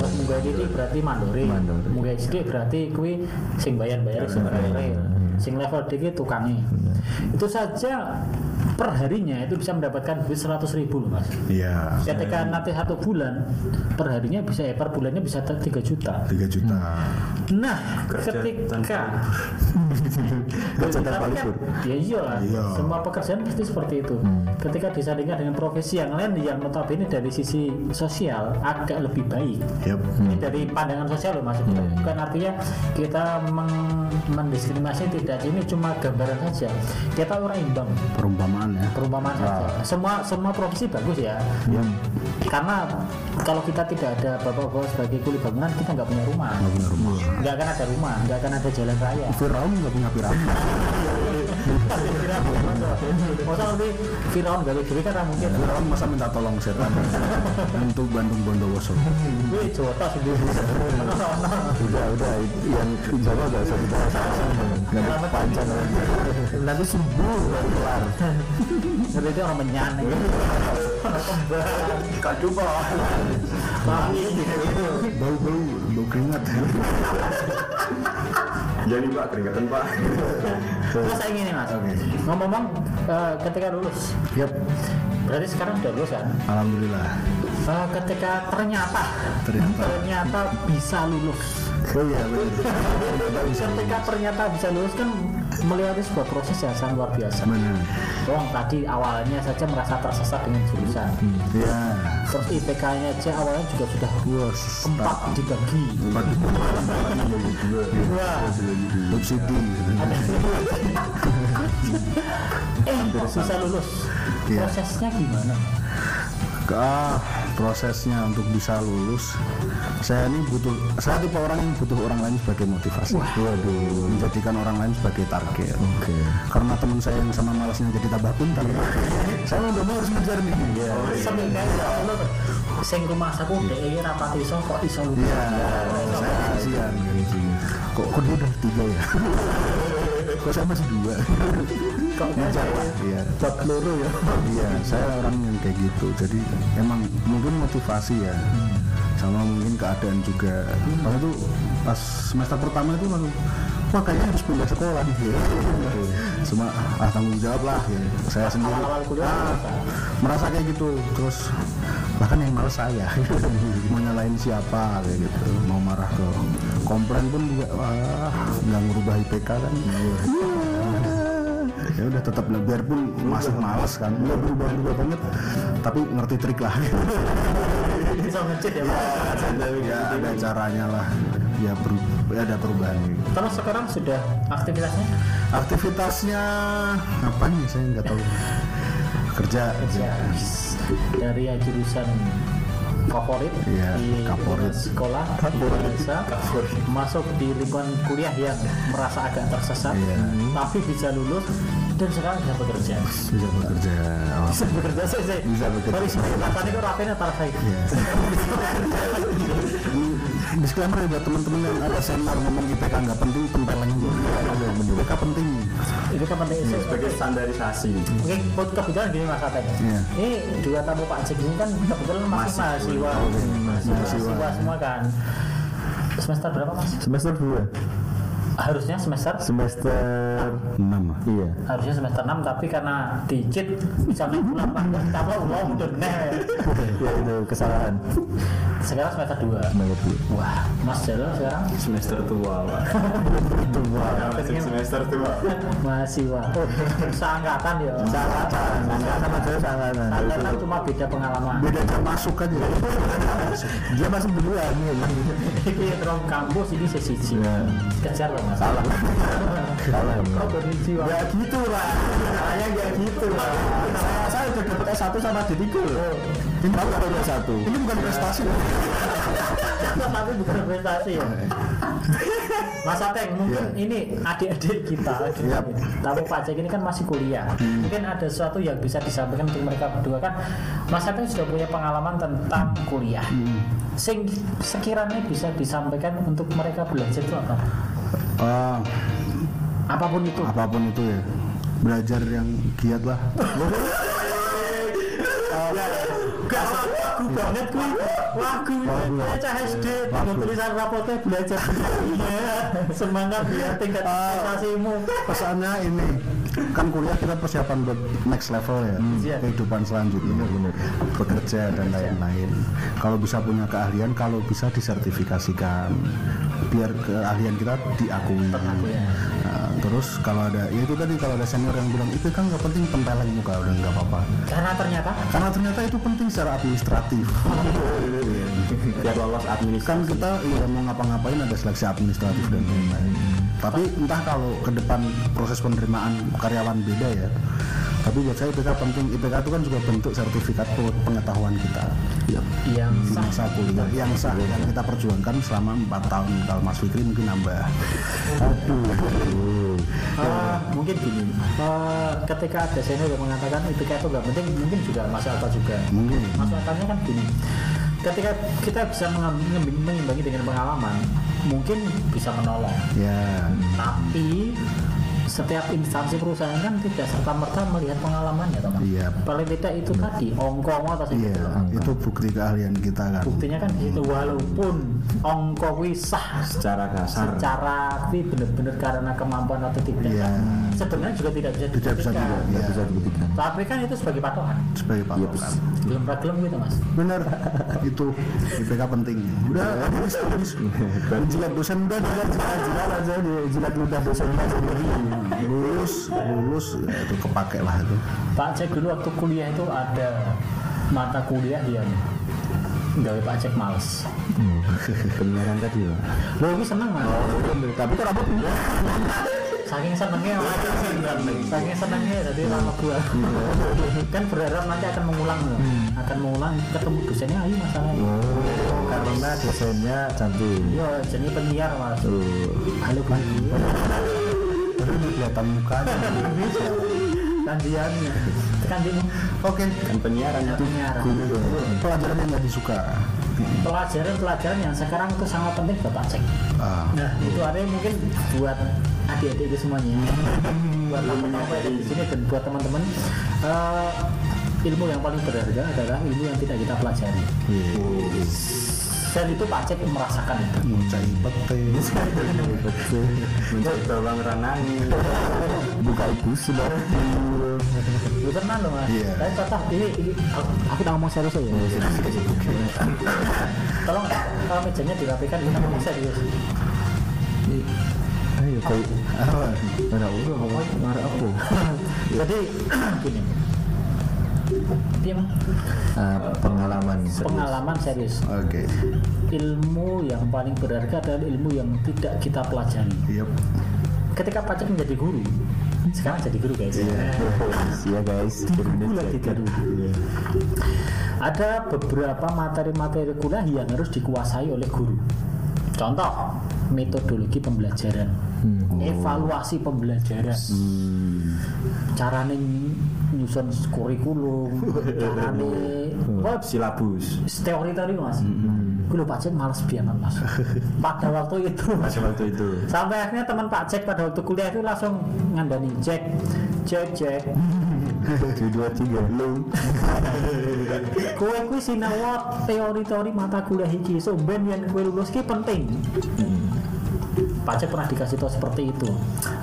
Terus munggah iki berarti mandori. Munggah sithik berarti kuwi sing bayar-bayar sing sing level D ki tukange itu saja per harinya itu bisa mendapatkan duit 100 ribu loh mas. Iya. Ketika nanti satu bulan per harinya bisa eh, per bulannya bisa 3 juta. 3 juta. Nah Kerja ketika Kerja Tapi kan, ya iya lah. Iya. semua pekerjaan pasti seperti itu. Ketika disandingkan dengan profesi yang lain yang notabene dari sisi sosial agak lebih baik. Yap. ini dari pandangan sosial loh maksudnya bukan artinya kita meng- mendiskriminasi tidak ini cuma gambaran saja. Kita orang imbang perumpamaan ya. Perumpamaan saja semua semua profesi bagus ya. Karena kalau kita tidak ada bapak-bapak sebagai kuli bangunan kita nggak punya rumah. Nggak punya rumah. Nggak akan ada rumah nggak akan ada jalan raya. Firaun nggak punya piramid masa nanti Firaun gak duit kan mungkin Firaun masa minta tolong setan untuk Bandung Bondowoso gue Jota sendiri udah udah yang Jawa gak usah dibahas nanti panjang lagi nanti baru kelar Jadi itu orang kado tapi bau bau bau keringat jadi pak keringatan pak. Terus saya gini mas ngomong-ngomong eh, ketika lulus. Yap berarti sekarang udah lulus kan alhamdulillah. Eh, ketika ternyata Ternyata. ternyata bisa lulus. Oh iya benar. Ketika ternyata bisa lulus kan melewati sebuah proses yang sangat luar biasa. benar Wong tadi awalnya saja merasa tersesat dengan jurusan. ya Terus IPK-nya aja awalnya juga sudah wah empat dibagi. empat Wah, subsidi ada eh kok bisa lulus. Iya. Prosesnya gimana? Ah prosesnya untuk bisa lulus. Saya ini butuh saya tipe orang yang butuh orang lain sebagai motivasi. Waduh. Menjadikan orang lain sebagai target. Oke. Karena teman saya yang sama malasnya jadi tambah pintar. Saya udah mau harus ngejar nih. Iya. Sambil kayak ya Allah, sing rumah saku dhek rapati iso kok iso. Iya, saya kasihan kok kok dia udah tiga ya? Kok saya masih dua Kok lah iya. bab loro ya. iya saya orang yang kayak gitu. Jadi emang mungkin motivasi ya. Sama mungkin keadaan juga. Pas itu pas semester pertama itu langsung wah kayaknya harus pindah sekolah nih. Ya. cuma ah tanggung jawab lah. Ya saya sendiri kuliah ah, merasa. kayak gitu. Terus bahkan yang males saya. Mau nyalain siapa kayak gitu. Mau marah ke komplain pun juga wah nggak ngubah IPK kan ya udah tetap lah biarpun masih males kan nggak berubah berubah banget tapi ngerti trik lah. Bisa ngecit ya, ya ada caranya lah ya, beru- ya ada perubahan gitu. Terus sekarang sudah aktivitasnya? Aktivitasnya apa nih saya nggak tahu. Kerja. Ya, dari yang jurusan favorit Iya, di favorit. sekolah biasa. Masuk di lingkungan kuliah yang merasa agak tersesat Iya. tapi bisa lulus dan sekarang bisa bekerja bisa bekerja oh. bisa bekerja saya saya Bisa bekerja. Sorry, sorry, rasanya kok rapenya saya Iya. disclaimer ya buat teman-teman yang ada senior ngomong IPK nggak penting pentelan aja IPK penting itu kan penting Iya, sebagai standarisasi Oke, buat kebetulan gini Mas Ateng. Iya. Ini dua tamu Pak Cek ini kan kebetulan masih mahasiswa, mahasiswa, semua kan. Semester berapa Mas? semester 2 Harusnya semester semester enam ah. iya harusnya semester 6 tapi karena dicit naik bulan panjang tambah ulang neh. ya itu kesalahan Sekarang semester 2. semester 2 Wah, Mas Jalo sekarang? Semester tua pak. Semester tua. Mahasiswa. Oh, seangkatan ya. Seangkatan. sama saya sanganan Angkatan kan cuma beda pengalaman. beda jam masuk aja. Dia masih duluan ya Ini terong kampus ini sesi Iya. Kejar loh Mas. salah. Salah ya gitu lah saya ya gitu lah udah dapet S1 sama D3 loh ini baru dapat S1 ini bukan prestasi tapi bukan prestasi ya. Mas Ateng, mungkin ini adik-adik kita, tamu Pak Cek ini kan masih kuliah. Mungkin ada sesuatu yang bisa disampaikan untuk mereka berdua kan. Mas Ateng sudah punya pengalaman tentang kuliah. Sing sekiranya bisa disampaikan untuk mereka belajar itu apa? Ah, Apa pun itu. apa pun itu ya belajar yang giat lah Gak aku banget kuwi. Kuwi bocah SD dengan tulisan rapotnya belajar. Iya, semangat ya tingkat prestasimu. pesannya ini kan kuliah kita persiapan buat next level ya Iya. kehidupan selanjutnya bekerja dan lain-lain kalau bisa punya keahlian kalau bisa disertifikasikan biar keahlian kita diakui terus kalau ada ya itu tadi kalau ada senior yang bilang itu kan nggak penting tempeleng muka udah nggak apa-apa. Karena ternyata? Karena ternyata itu penting secara administratif. Biar lolos administrasi. Kan kita ya mau ngapa-ngapain ada seleksi administratif dan lain-lain. Tapi entah kalau ke depan proses penerimaan karyawan beda ya tapi buat saya IPK penting. IPK itu kan juga bentuk sertifikat pengetahuan kita. Ya yang sah. Masa kuliah yang sah yang kita perjuangkan selama empat tahun. Kalau Mas Fikri mungkin nambah. Aduh. Eh, mungkin gini. Eh, ketika ada senior yang mengatakan IPK itu nggak penting mungkin juga masuk akal juga. Mungkin. Masuk akalnya kan gini. Ketika kita bisa mengimbangi dengan pengalaman mungkin bisa menolong. Ya tapi setiap instansi perusahaan kan tidak serta merta melihat pengalamannya teman Iya. paling tidak itu tadi ongkong atau iya itu bukti keahlian kita kan buktinya kan di situ walaupun ongko kuwi sah secara kasar secara kuwi bener-bener karena kemampuan atau tidak Iya. sebenarnya juga tidak bisa tidak bisa dibuktikan. juga ya, bisa dibuktikan tapi kan itu sebagai patokan sebagai patokan belum ragilem gitu mas bener itu IPK penting udah habis habis jilat dosen udah jilat jilat jilat aja jilat ludah dosen sendiri lulus lulus ya itu kepake lah itu Pak Cek dulu waktu kuliah itu ada mata kuliah yang gawe Pak Cek males. penyiaran tadi ya Lo ini seneng mas? tapi kan apa Saking senengnya, saking senengnya jadi lama gua. kan berharap nanti akan mengulang loh. akan mengulang ketemu dosennya ayo masalahnya. karena dosennya cantik Yo, jadi penyiar mas. Halo guru. Kelihatan mukanya Kandiannya. Oke. Kan penyiaran itu Penyiaran. pelajaran yang nggak disuka. Pelajaran-pelajaran yang sekarang itu sangat penting buat Pak Cek. ah, Nah, itu artinya mungkin buat adik-adik itu semuanya, buat teman-teman yang ada di sini dan buat teman-teman, eh, ilmu yang paling berharga adalah ilmu yang tidak kita pelajari. Dan itu Pak Cek merasakan itu. mucai pete betul mencoba bang ranani buka ibu sudah Lu tenang loh mas. Iya. Tapi contoh ini, ini aku, aku tak ngomong serius ya. Tolong kalau mejanya dirapikan kita ngomong serius. ayo kayak apa ada udah apa marah apa Jadi gini. Mah Ah, pengalaman pengalaman serius. oke. Ilmu yang paling berharga adalah ilmu yang tidak kita pelajari. yep. Ketika Pak Cek menjadi guru, sekarang jadi guru guys. iya. Guys. Guru lagi guru. Ada beberapa materi-materi kuliah yang harus dikuasai oleh guru. Contoh, metodologi pembelajaran, evaluasi pembelajaran, carane nyusun kurikulum, carane wah, silabus teori-teori mas. Gue lupa cek males banget mas. Pada waktu itu. masih waktu itu Sampai akhirnya teman Pak Cek pada waktu kuliah itu langsung ngandani cek, cek, cek. tujuh dua tiga lu Kue kue sinawat teori-teori mata kuliah iki, so ben yang kue lulus ki penting. Pak Cek pernah dikasih tahu seperti itu.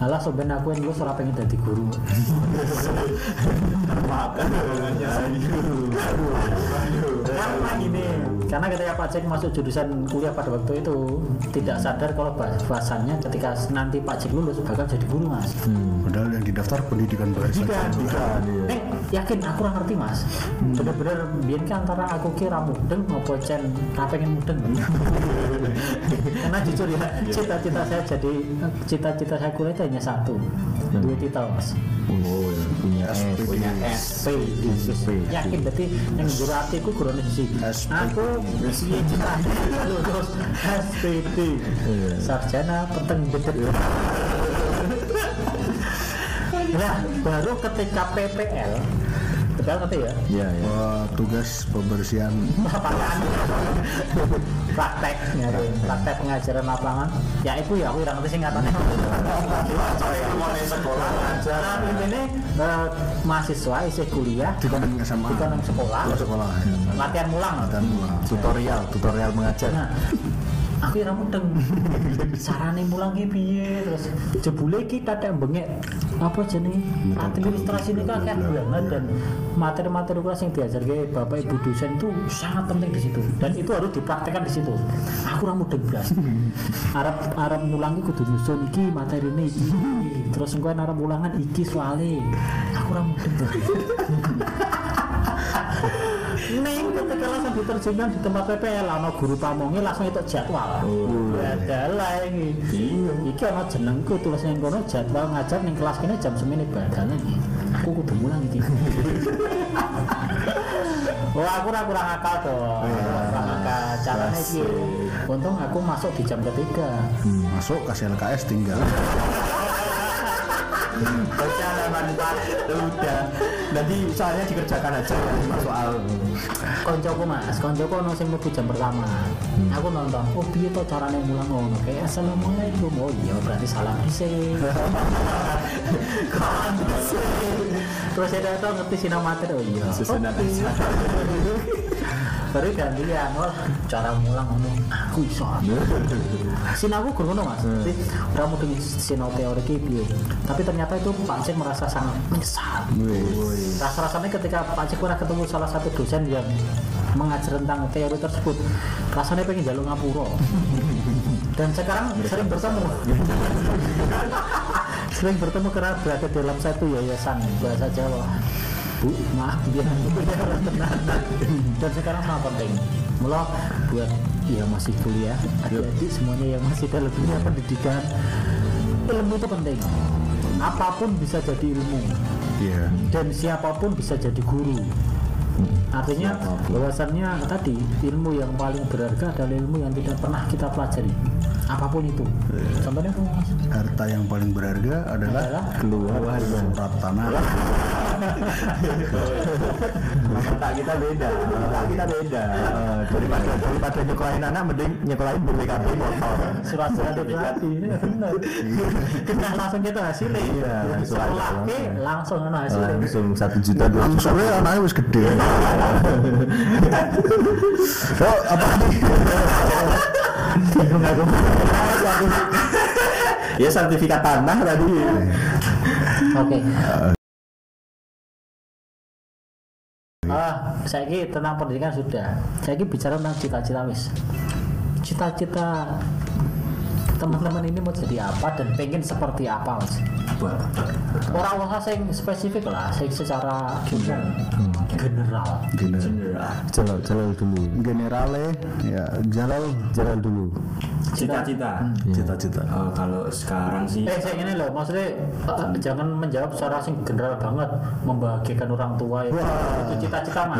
Alah so ben aku yang lulus ora pengen jadi guru. Karena gini, karena ketika Pak Cek masuk jurusan kuliah pada waktu itu tidak sadar kalau bahas- bahasanya ketika nanti Pak Cek lulus bakal jadi guru mas. padahal yang didaftar pendidikan bahasa bukan, iya. Eh, yakin aku kurang ngerti mas. Bener-bener biar kan antara aku kira mudeng mau cen tak pengen mudeng. Karena jujur ya, cita-cita saya jadi cita-cita saya kuliah itu hanya satu, dua titel mas. oh punya S punya S yakin berarti yang guru hatiku guru. SP. Aku iya cita. Lulus SPD, sarjana penting betul. Nah, baru ketika PPL, PPL ngerti ya? iya ya Wah, tugas pembersihan. Lapangan. Praktek. ya, praktek pengajaran lapangan. Ya itu ya aku udah ngerti sih ngatanya nah ini eh, mahasiswa isi kuliah di koneng SMA di sekolah. Oh, sekolah ya. latihan mulang. Dan mulang. Tutorial tutorial mengajar. Nah aku yang mudeng sarane mulang ki piye terus jebule ki tatek bengek apa jenenge? Administrasi ini kan banget dan materi-materi kelas yang diajar ke bapak ibu dosen itu sangat penting di situ. Dan itu harus dipraktekkan di situ. Aku ora mudeng blas. Arep arep mulang ki kudu nyusun iki materi ini iki. Terus engko arep mulangan iki soalnya. Aku ora mudeng Neng ketika langsung diterjemahkan di tempat PPL ana guru pamongi langsung itu jadwal. Adalah ini. Iki ana jenengku tulis ning kono jadwal ngajar ning kelas kene jam semene badane iki. Aku kudu mulang iki. Wah, aku ora kurang akal dong. Kurang akal. Caranya iki. Untung aku masuk di jam ketiga. Hmm, masuk kasih LKS tinggal Baca manfaat udah. Nanti soalnya dikerjakan aja ya soal. Koncoku mas, koncoku mlebu jam pertama. Aku nonton, oh piye to carane mulang ngono? Kayak assalamualaikum. Oh iya berarti salam dhisik. Terus ada tau ngerti sinau materi oh iya. Baru gantian, wah cara mulang ngono. Aku iso. Sinau aku ngono mas. Jadi ora mudeng sinau teori ki piye. Tapi ternyata itu Pak Cik merasa sangat menyesal. Rasa-rasanya ketika Pak Cik pernah ketemu salah satu dosen yang mengajar tentang teori tersebut, rasanya pengen jalur ngapuro. Dan sekarang sering bertemu. sering bertemu karena berada dalam satu yayasan bahasa Jawa. Bu, maaf dia dan sekarang sangat penting. Mula buat ya masih kuliah adik-adik semuanya yang masih dalam dunia pendidikan ilmu itu penting. Apa pun bisa jadi ilmu. Iya. dan siapa pun bisa jadi guru artinya bahwasannya tadi ilmu yang paling berharga adalah ilmu yang tidak pernah kita pelajari apa pun itu. Contohnya apa mas? Harta yang paling berharga adalah adalah keluar surat tanah. mata kita beda? Mata kita beda? Eh, daripada daripada nyekolahin anak mending nyekolahin BPKB motor. Surat-surat itu tadi ini benar. Kita langsung kita hasilnya Iya, langsung sekolah ke langsung. langsung ada hasilnya langsung satu juta dua juta. Langsungnya anaknya wis gede. Oh, apa nih? bingung aku ya sertifikat tanah tadi Oke. Ah, saya tentang pendidikan sudah. Saya bicara tentang cita-cita wis. Cita-cita teman-teman ini mau jadi apa dan pengen seperti apa mas? Orang usah saya spesifik lah, saya secara umum, general. General. jalal jalal dulu Generale, ya Jalal, jalal dulu cita-cita cita-cita. Oh, kalau sekarang sih Eh, saya ini loh, maksudnya eh, jangan menjawab secara sing general banget, membahagiakan orang tua itu, itu cita-cita mah.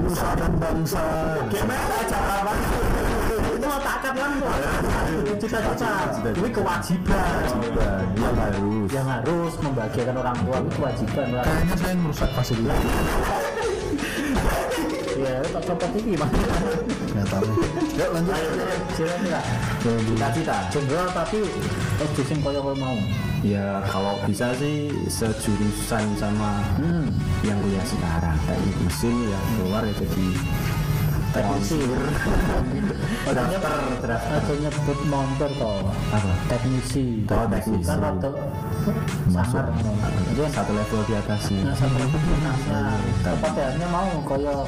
Nusa dan bangsa. Gimana cara Mau takat langsung. Cita-cita, ini kewajiban. yang harus Yang harus membahagiakan orang tua itu kewajiban. Lah. Kayaknya saya merusak fasilitas. Ya, tak copot ini mas. Nggak tahu. Yuk lanjut. Lah. cita-cita General tapi ojo sing koyo mau. ya kalau bisa sih sejurusan sama Hmm. yang kuliah sekarang teknik mesin ya keluar ya jadi Teknisi. oh daftar draft. Aja nyebut montor toh. apa? Teknisi. Oh, teknisi. Kan rada sangar. Itu satu level di atasnya Nah, sampai nah, kepastiannya mau koyo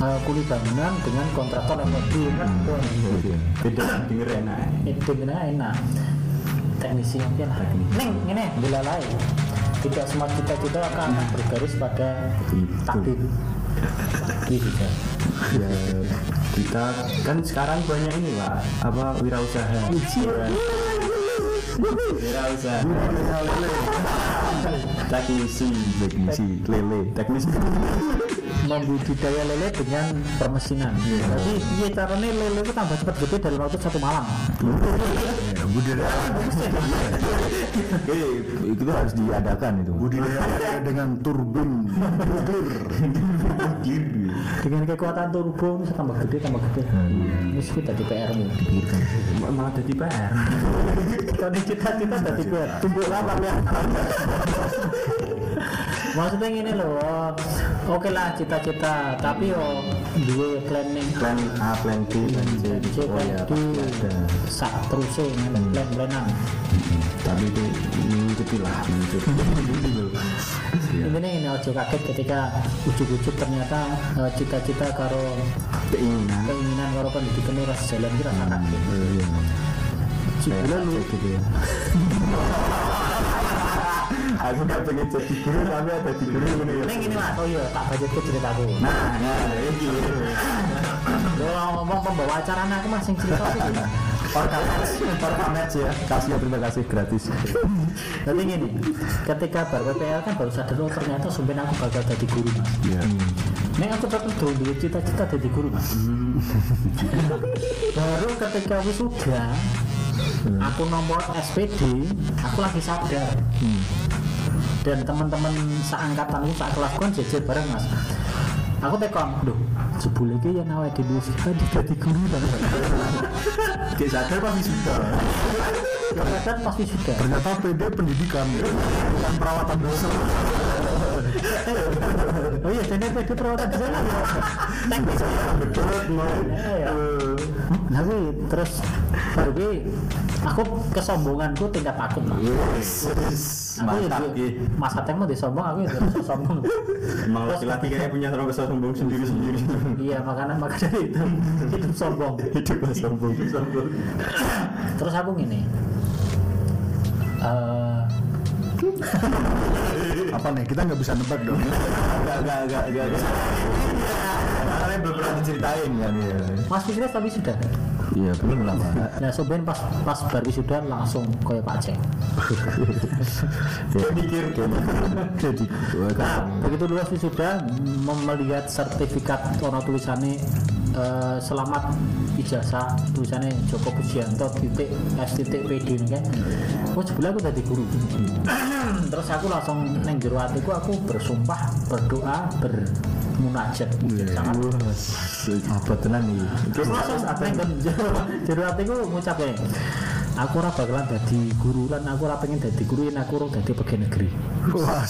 uh, kuli bangunan dengan kontraktor yang mobil kan? Beda denger enak itu benar enak teknisi yang lah neng ini bila lain. Tidak semua cita-cita akan bergaris pada takdir. Iya juga ya kita kan sekarang banyak ini pak. Apa wirausaha? Wirausaha. Teknisi teknisi lele. Teknisi. Membudidaya lele dengan permesinan. Jadi iya caranya lele itu tambah cepat gede dalam waktu satu malam. Ya, budidaya. Eh itu harus diadakan itu. Budidaya dengan turbin. Dengan kekuatan turbo bisa tambah gede tambah gede. Ini kita di PR mu. Malah jadi PR Kalau cita-cita tadi buat tumbuk lama ya. Maksudnya gini loh, oke lah cita-cita, tapi yo dua planning plan A plan B plan C plan C, oh ya plan D, pasti ada. Sak terusnya plan planan. tapi itu mengikuti lah mengikuti. Ini ini ojo kaget ketika ujuk-ujuk ternyata eh, cita-cita karo keinginan. keinginan karo pendidikan itu rasa jalan kira kaget. Cibulan lu gitu ya aku gak pengen jadi guru tapi ada di guru ini Neng ini mas, oh iya tak budget ke ceritaku. nah nah ini Lo ngomong pembawa acara aku masih cerita sih. Orkamatch Orkamatch ya kasih ya terima kasih gratis Jadi gini, ketika bar PPL kan baru sadar oh ternyata sumpah aku bakal jadi guru mas. ya Neng aku tetap dulu dulu cita-cita jadi guru mas. baru ketika wisuda, aku nomor SPD, aku lagi sadar. Dan teman-teman seangkatan itu saat kelas kan jejer bareng mas. Aku tekon, loh, jebul iki ya nawa di musika di jadi guru banget. kayak sadar pasti sudah Kadang pas wisuda. ternyata PD pendidikan bukan perawatan dosen Oh iya, jadi PD perawatan di sana. Teknis. Iya. Kuwi terus baru kuwi aku kesombonganku tingkat takut lah. Aku mantap ya Mas mau disombong, aku ya terus sombong. emang Terus- laki-laki kayaknya punya rasa sombong sendiri-sendiri Iya, makanya maka dari itu hidup sombong. hidup sombong sombong Terus aku gini. Eh, Apa nih? Kita nggak bisa nebak dong. Enggak, enggak, enggak, enggak. Karena belum pernah diceritain kan ya. Mas Fikri tapi sudah. Iya, belum lah, Pak. Nah, soben pas pas baru sudah langsung kayak Pak Ceng. Dia mikir jadi Nah, begitu lulus wisuda mem- melihat sertifikat ono tulisannya eh, selamat ijazah tulisannya Joko Pujianto titik S titik PD ini kan. Oh sebelah aku tadi guru. Terus aku langsung neng jero aku bersumpah berdoa bermunajat sangat apa tenan nih? Terus jero jero hatiku ngucap ya. Aku ora bakalan dadi guru lan aku ora pengen dadi guru yen aku ora dadi pegawai negeri. Wah,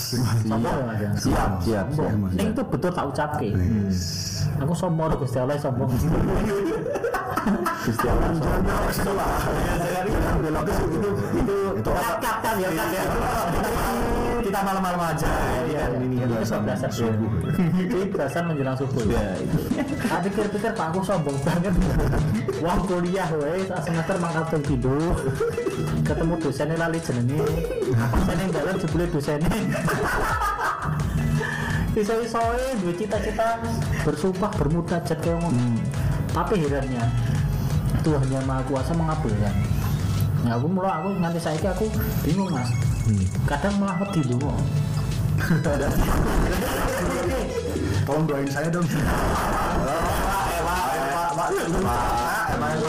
ya, ya? Siap, siap, siap. Ning itu betul tak ucapke. Aku sombong Gusti Allah sombong. Gusti Allah. itu kan ya kan ya. Kita malam-malam aja. Iya, ini kan. Itu belasan subuh. Itu belasan menjelang subuh. Ya, itu. Tak pikir-pikir Pak aku sombong banget. Wong kuliah sak semester mangkat teng pindho. Ketemu dosennya lali jenenge. Apa yang dalan jebule dosennya. Iso-isoe duwe cita-cita bersumpah bermunajat kayak ngono. Tapi herannya Tuhan yang Maha Kuasa mengabulkan. Nah, aku mulai aku nganti saiki aku bingung mas. Kadang malah wedi dulu. tolong doain saya dong.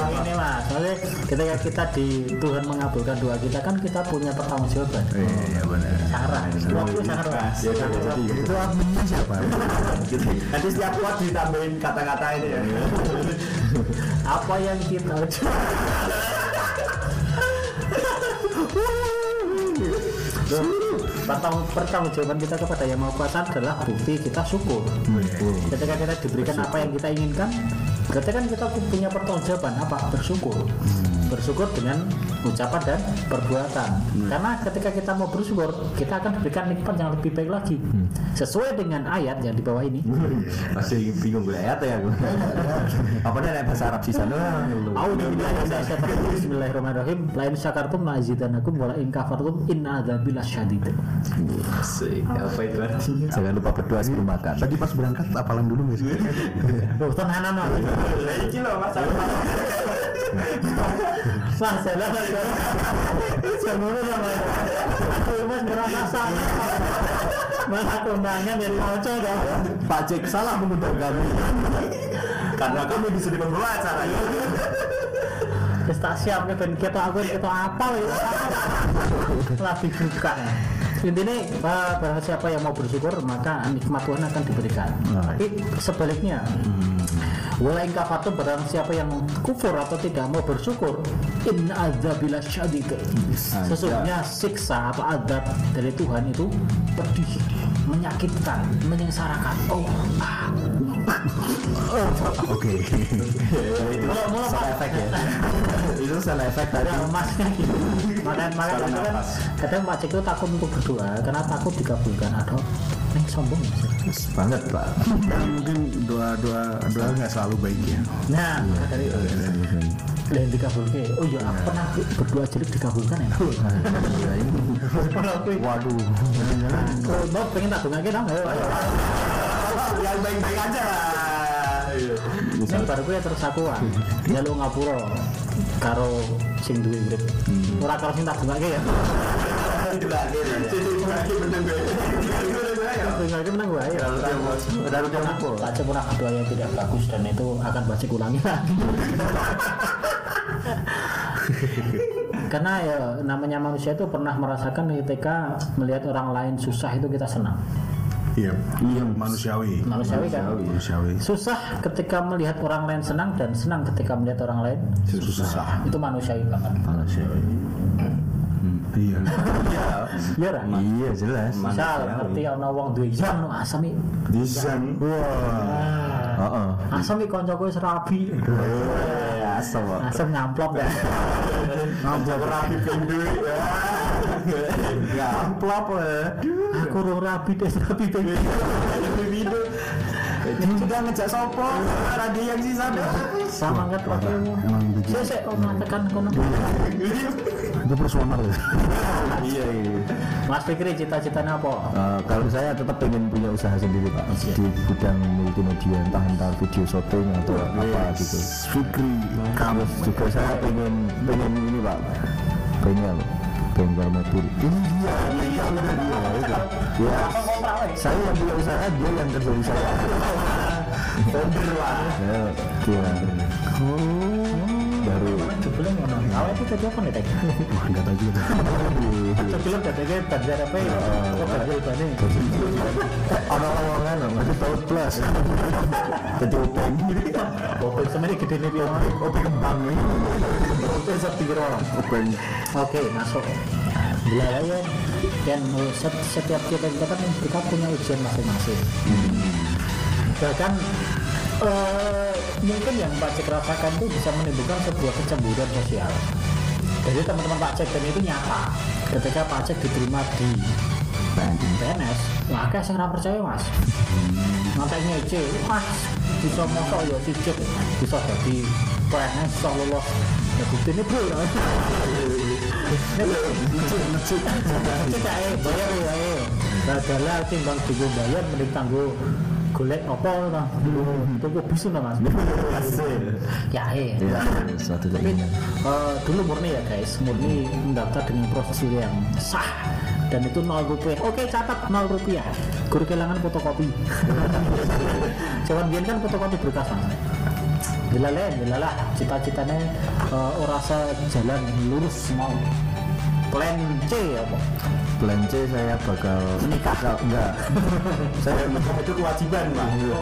ini mas, soalnya ketika kita di Tuhan mengabulkan doa kita kan kita punya pertanggungjawaban. Iya benar. Sarah, waktu Sarah. mas. Itu adminnya siapa? Nanti setiap kuat ditambahin kata-kata ini ya. Apa yang kita Pertanggung, pertanggungjawaban kita kepada yang mau kuasa adalah bukti kita syukur. Ketika kita diberikan apa yang kita inginkan, berarti kan kita punya pertanggungjawaban apa? Bersyukur. Bersyukur dengan ucapan dan perbuatan. Karena ketika kita mau bersyukur, kita akan diberikan nikmat yang lebih baik lagi. Sesuai dengan ayat yang di bawah ini. Masih bingung gue ayat ya. Apa nih bahasa Arab sisa doang. Bismillahirrahmanirrahim. Bismillahirrahmanirrahim. Lain syakartum la azidanakum wa la in kafartum in adzabi lasyadid. Asik. Apa itu artinya? Jangan lupa berdoa sebelum makan. Tadi pas berangkat apalan dulu sih? Loh, tenanan. Iki loh Mas. Mas, jalan mas. Jangan sama. Mas merasa sama. Mas kondangan dari Oco dah. Pak Cek salah mengundang kami. Karena kami disuruh membawa acaranya. Wis tak siap nih ben kita aku kita apa ya. Lagi buka. Intinya eh, barang siapa yang mau bersyukur maka nikmat Tuhan akan diberikan. Tapi sebaliknya Walain kafatum barang siapa yang kufur atau tidak mau bersyukur In adzabillah syadid Sesungguhnya siksa atau adab dari Tuhan itu pedih Menyakitkan, menyengsarakan Oh, ah. Oke. Mulai, Sound efek ya. Itu sound efek tadi. Ya, masnya gitu. Makanya Salah kadang kan Pak Cik itu takut untuk berdoa karena takut dikabulkan. Aduh, ini sombong. ya. Banget Pak. Dan mungkin doa doa doa nggak selalu baik ya. Nah, dari itu. Lain dikabulkan. Oh iya, aku pernah berdoa jelek dikabulkan ya. Waduh. Mau pengen tak dongake dong. Yang baik-baik aja. Baru gue terus aku ah. Jaluk ngapura karo sing duwe urip. Ora karo sing tak ya. Jadi lagi bener gue. Dongake menang gue ya. Udah udah pernah doa yang tidak bagus dan itu akan ulangi lagi. Karena ya namanya manusia itu pernah merasakan ketika melihat orang lain susah itu kita senang. Iya. Iya. Manusiawi. Manusiawi kan. Manusiawi. Susah ketika melihat orang lain senang dan senang ketika melihat orang lain Susah. itu manusiawi banget. Iya. Iya kan? Iya jelas. Misal ngerti ana wong duwe yang no asami. Desain. Wah. Heeh. Asami kancaku wis rabi. Ya asal. Asam nyamplok ya. Ngajak rapi pindu. Gamplop ya. Aku ora rabi des rabi. Pindu. Ini juga ngejak sopo. Radio yang sisa deh. Sama nggak pakai. Saya saya kau mengatakan kono. itu personal ya. Iya iya Mas Fikri cita-citanya apa? Eh, kalau saya tetap pengen punya usaha sendiri pak. Di bidang multimedia entah entah video shooting atau apa gitu. Fikri kamu. Juga saya pengen pengen ini pak. Bengkel bengkel mobil. Ini dia. Bengkel udah dia itu. ya saya yang punya usaha dia yang kerja di saya lah ya dia baru Awake iki kerja apa nih wah nggak tahu juga Jebule dadeke bandar apa ya? Apa bandar bane? orang omongan masih tahun plus jadi upeng Oke, sebenarnya gede nih piye? upeng kembang Oke, sepiro. upeng Oke, masuk. Gila lah ya. Dan eh, set- setiap kita kita kan kita punya ujian masing-masing. Bahkan eh, mungkin yang Pak Cek rasakan itu bisa menimbulkan sebuah kecemburuan sosial. Jadi teman-teman Pak Cek dan itu nyata. Ketika Pak Cek diterima di PNS, maka saya nggak percaya mas. Nanti ngece, mas bisa mosok ya Cek bisa jadi PNS bisa lolos. Ya bukti ini bro. Ngecek ae, bayar ya ae. Badalah timbang tunggu bayar mending tangguh golek apa ta? Tuku bisu ta mas. Ya ae. ya suatu Tapi keinginan eh, dulu murni ya guys, murni mendaftar dengan prosedur yang sah dan itu 0 rupiah. Oke catat 0 rupiah. Guru kehilangan fotokopi. Cuman biar kan fotokopi berkas mas. Gila lah, gila lah. Cita-citanya eh, ora rasa jalan lurus mau plan C apa? Plan C saya bakal bakal- enggak. Saya itu kewajiban pak. Iya.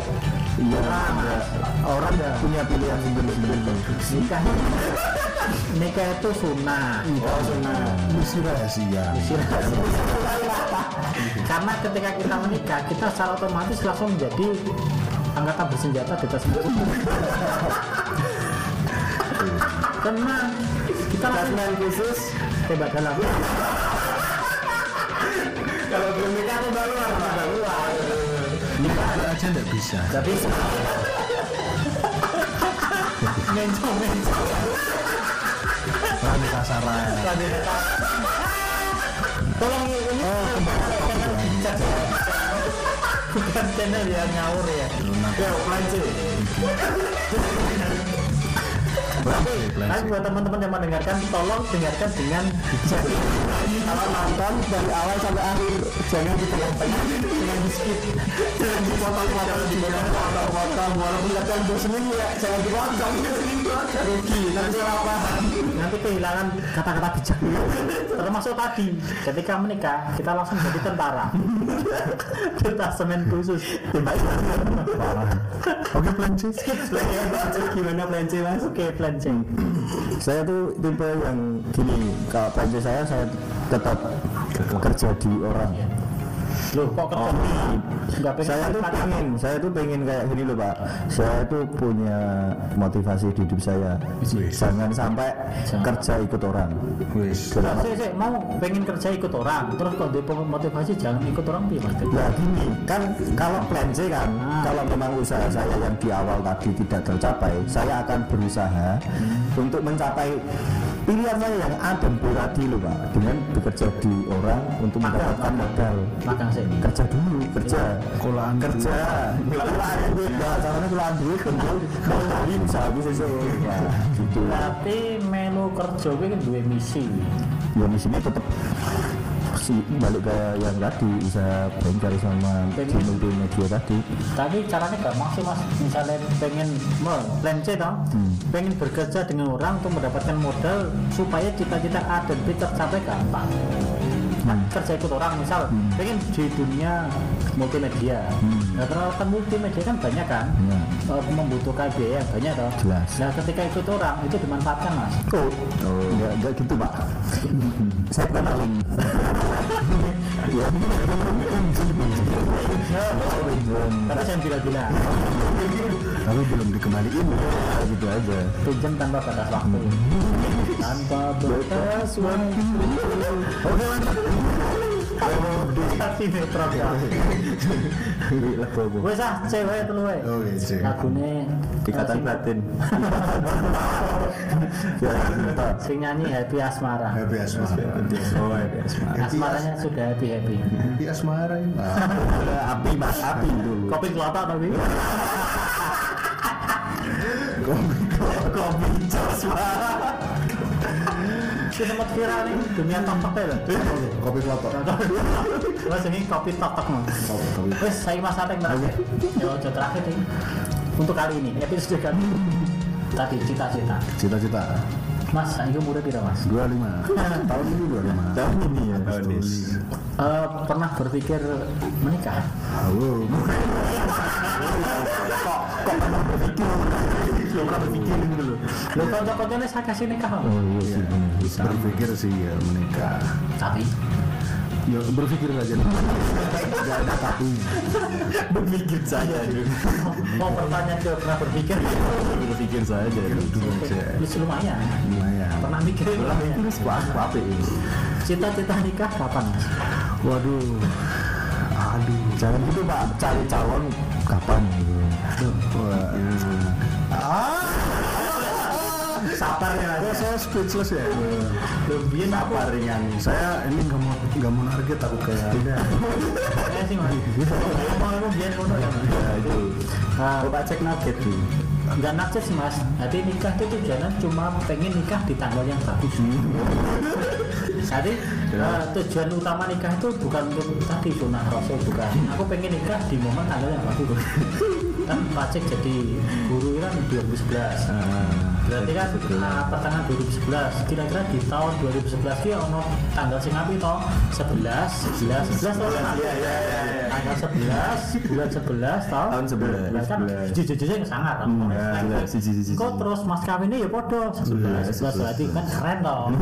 Enggak. orang punya pilihan sendiri-sendiri. Nikah. Nikah itu sunnah. oh sunnah. Misi rahasia. Karena ketika kita menikah, kita secara otomatis langsung menjadi angkatan bersenjata atas musuh. Tenang, kita langsung khusus. tembak dalam. Kalau belum nikah aku baru baru luar. nikah aja nggak bisa Tapi menco menco. Nah, nikah saran Tadi nikah. Tolong ini bijak ya. Bukan channel yang ngawur ya. Ya, planci. Tapi buat teman-teman yang mendengarkan, tolong dengarkan dengan bijak. Kalau nonton dari awal sampai akhir, jangan di tengah-tengah, jangan di skip, jangan dipotong-potong, dipotong-potong, walaupun kadang bosenin ya, jangan dipotong, rugi, nanti salah paham, nanti kehilangan kata-kata bijak. Termasuk tadi, ketika menikah, kita langsung jadi tentara. Kita semen khusus. oke plan C Gimana plan C mas? Oke plan C. saya tuh tipe yang gini kalau plan C saya saya tetap kerja di orang Loh. Kok kerja? Nggak pengen saya tuh pengen saya tuh pengen kayak gini loh pak. Saya tuh punya motivasi di hidup saya. Jangan sampai kerja ikut orang. Wis. Nah, saya, saya mau pengen kerja ikut orang, terus kalau dia motivasi jangan ikut orang piye mas? Ya gini, kan kalau plan C kan, Ah. kalau memang usaha saya yang di awal tadi tidak tercapai, saya akan berusaha untuk mencapai pilihan saya yang A dan B tadi loh Pak, dengan bekerja di orang untuk mendapatkan modal. Sih. Kerja dulu, kerja. Kolaan kerja. Kulaan duit, bahasanya kulaan duit untuk modali usaha aku sesuk. Ya, gitu. Tapi melu kerja kuwi kan duwe misi. Ya di sini tetap balik ke yang tadi usaha bengkel sama di Pengen. multimedia tadi Tapi caranya gampang sih mas. Misalnya pengen plan C toh, pengen bekerja dengan orang untuk mendapatkan modal supaya cita-cita A dan B tercapai gampang. Nah, kerja ikut orang misal pengen di dunia multimedia. Nah, peralatan multimedia kan banyak kan, Ya. Eh, membutuhkan biaya yang banyak toh. Jelas. Nah, ketika ikut orang itu dimanfaatkan mas. Oh, enggak, enggak gitu pak. Saya maling. ya, Karena saya gila-gila. tapi belum dikembaliin gitu aja. Pinjam tanpa batas waktu. Tanpa batas waktu. Sinetron ya wes ah cewek telu wae Oke, cek. lagune Ikatan batin. sing nyanyi happy asmara Happy asmara. Oh, ada asmara. asmaranya sudah happy happy Happy asmara ini. Ah, Api mas, api dulu. kopi kelapa tapi Kopi itu sempat viral nih dunia tok ya loh Kopi kelapa. Wes ini kopi tok. Kopi, kopi. Wes saya Mas Ateng terakhir. Ya terakhir nih. Untuk kali ini episode kan tadi cita-cita. Cita-cita. Mas, saya umurnya pira Mas? 25. Tahun ini 25. Tahun ini ya. Tahun ini. Eh, pernah berpikir menikah? Halo. Lo kan berpikir gitu loh. Lo kalau cocoknya saya kasih nikah. Oh iya sih. Berpikir sih ya menikah. Tapi Ya berpikir aja. Gak ada tapi. Berpikir saja mau pertanyaan ke pernah berpikir? Berpikir saja aja. Ya lumayan. Lumayan. Pernah mikir lumayan. Terus apa apa ini? Cita-cita nikah kapan? Waduh. Aduh. Jangan gitu Pak, cari calon kapan gitu. Wah. Ah. Sabar ya saya speechless ya? Lebih Apa ringan? Saya ini nggak mau nggak mau target aku kayak Saya sih Mas. Mau aku biar ngono ya Mas. Ya itu. Ah, Coba cek nugget tuh. nggak naksis sih mas jadi nikah itu tujuannya cuma pengen nikah di tanggal yang bagus jadi eh, tujuan utama nikah itu bukan untuk tadi sunah rasul bukan aku pengen nikah di momen tanggal yang bagus kan pacek jadi guru kan 2011 berarti kan uh, pertengahan 2011 kira-kira di tahun 2011 ki ono tanggal sing api toh 11 11 11 toh Iya iya iya. tanggal 11 bulan 11 toh Tahun 11, kan 11. jujur-jujur yang sangat Hmm, ya, siji, siji. Kok terus mas kawinnya ya podo 11 11 berarti kan keren toh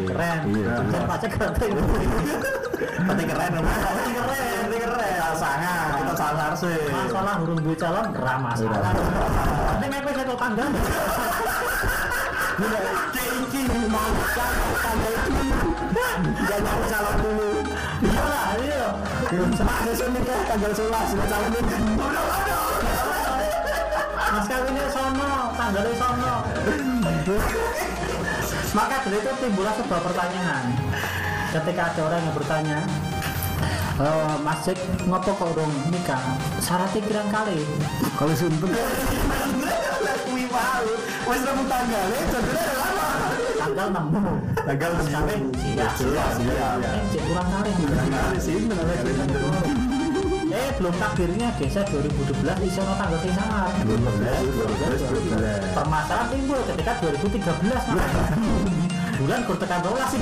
Keren keren Iya. pajak keren Penting keren. Penting keren. Penting keren. Sangat. Kita sangar sih. masalah hurung duit calon ramah masalah satu tanggal Tinggi mau tanggal itu. Jangan calon dulu. iya lah iya Semak besok nikah tanggal 11 sudah calon ini. mas kawinnya sono tanggalnya sono maka dari itu timbullah sebuah pertanyaan ketika ada orang yang bertanya "Eh, Mas Jack ngopo kok urung nikah syaratnya pirang kali kalau sumpah malu. Wes nemu tanggalnya jadinya lama. tanggal 6 Tanggal Mas kawin siap Jelas. Eh, Jack kurang kali Kali sih bener. eh belum takdirnya desa 2012 iso no tanggal sing sangar permasalahan timbul ketika 2013 Mas. bulan kur tekan rolas sih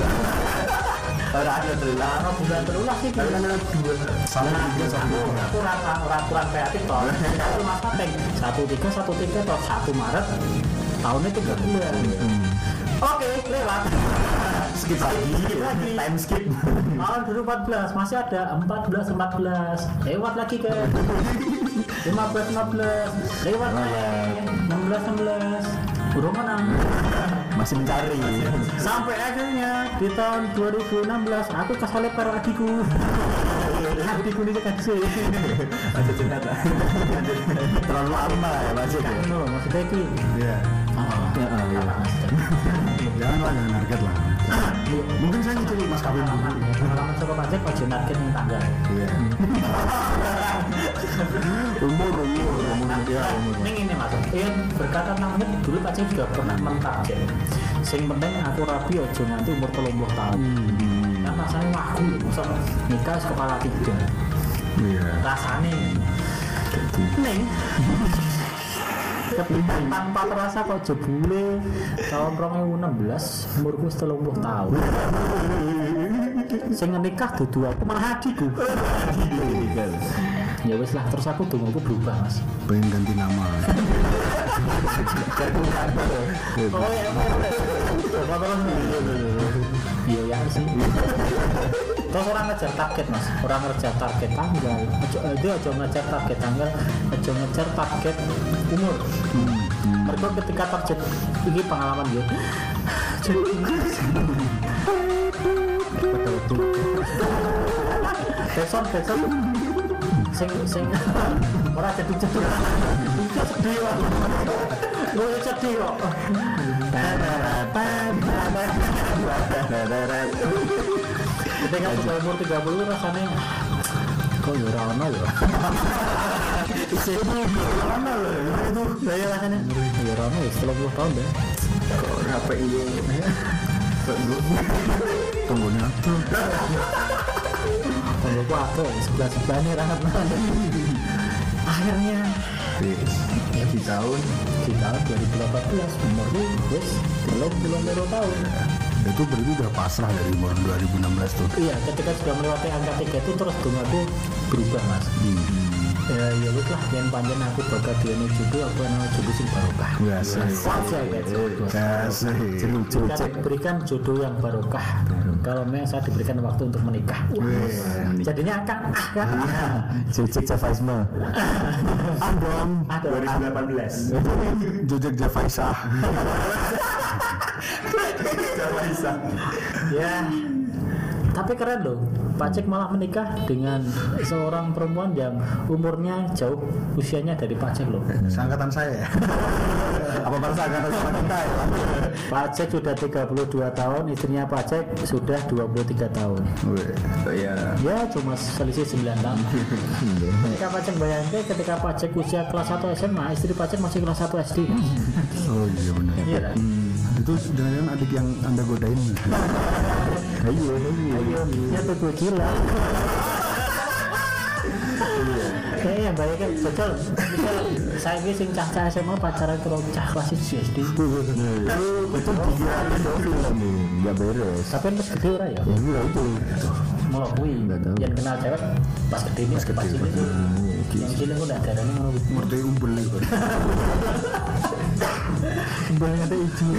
Ora ada telah. Karena bulan terulah sih kan ada dua sama tiga sama aku, rata raturan kreatif toh. Satu mas Pateng, satu tiga, satu tiga toh satu Maret tahunnya tiga bulan. Oke, lewat. Skip lagi. Lagi. Time skip. Tahun 2014 masih ada 14 14 lewat lagi ke 15 15 lewat lagi 16 16 Burung menang Masih mencari. sampai akhirnya di tahun 2016 aku kesalip karo adikku adikku ini kasih Ada curhat lah. Terlalu lama ya Mas Jack, ya. Kan loh, maksudnya ki Iya. Ya, ah, iya. Jangan lah, jangan target lah. Mungkin saya gitu mas kawin pengalaman coba pajak kok jenarkin yang tanggal Iya. Umur, umur, umur. Ya, umur. Ini ini mas ya berkata namanya dulu pajak juga pernah mentarget sing penting aku rapi aja nanti umur puluh tahun. Kan rasanya waku masa nikah kepala tiga. Iya. rasanya. Ketika tanpa terasa kok jebule tahun 2016 umurku wis 30 tahun. Sing nikah dudu aku malah adikku ya wis lah terus aku tunggu aku berubah mas. Pengen ganti nama. oh ya iya ya sih. Terus orang ngejar target mas. Orang ngejar target tanggal. Dia aja ngejar target tanggal aja ngejar target umur. Mereka ketika target ini pengalaman ya Backsound, backsound. Sing, sing. Orang jadi cedur. Itu sedih kok. Gue sedih kok. Ketika sudah umur 30 rasanya kok ya ora ono ya. Isi itu ono lho itu saya rasanya ya ora ono ya 30 tahun deh. apa ini Tunggunya tuh. Kalau gua aku sebelah sebelah nih rangat Akhirnya di tahun di tahun 2018 umur lu wis belum belum baru tahun. Itu berarti udah pasrah dari umur 2016 tuh. Iya, ketika sudah melewati angka tiga itu terus dungaku berubah mas. Ya ya wis lah, yang panjang aku bakal dia jodoh aku yang jodoh sing barokah. Biasa. Saja gitu. Kasih. Kita diberikan jodoh yang barokah. Kalau memang saya diberikan waktu untuk menikah. Wah, Jadinya akan ah kan. Jejak Javaisme Andong. Ada 2018 Jojek Javaisah. ya. Tapi keren loh, Pak Cek malah menikah dengan seorang perempuan yang umurnya jauh usianya dari Pak Cek loh. Seangkatan saya ya. apa bahasa angkatan sama kita ya Pak Cek sudah 32 tahun, istrinya Pak Cek sudah 23 tahun. Weh. oh iya Ya cuma selisih 9 tahun. ketika Pak Cek bayangkan ketika Pak Cek usia kelas 1 SMA, istri Pak Cek masih kelas 1 SD. Oh iya benar. Iya kan? Itu jangan adik yang anda godain. ayo ya tuh gue gila. Iya, bayangkan betul. Misal saya ini sing cah-cah SMA pacaran kalau cah kelas itu SD. itu betul dia itu film nih nggak beres Tapi kan pas gede ora ya. ya enggak itu Nggak tahu. yang kenal cewek pas gede ini pas gede. Yang cilik udah darahnya mau Ngerti umbel itu. Kembali ada hijau.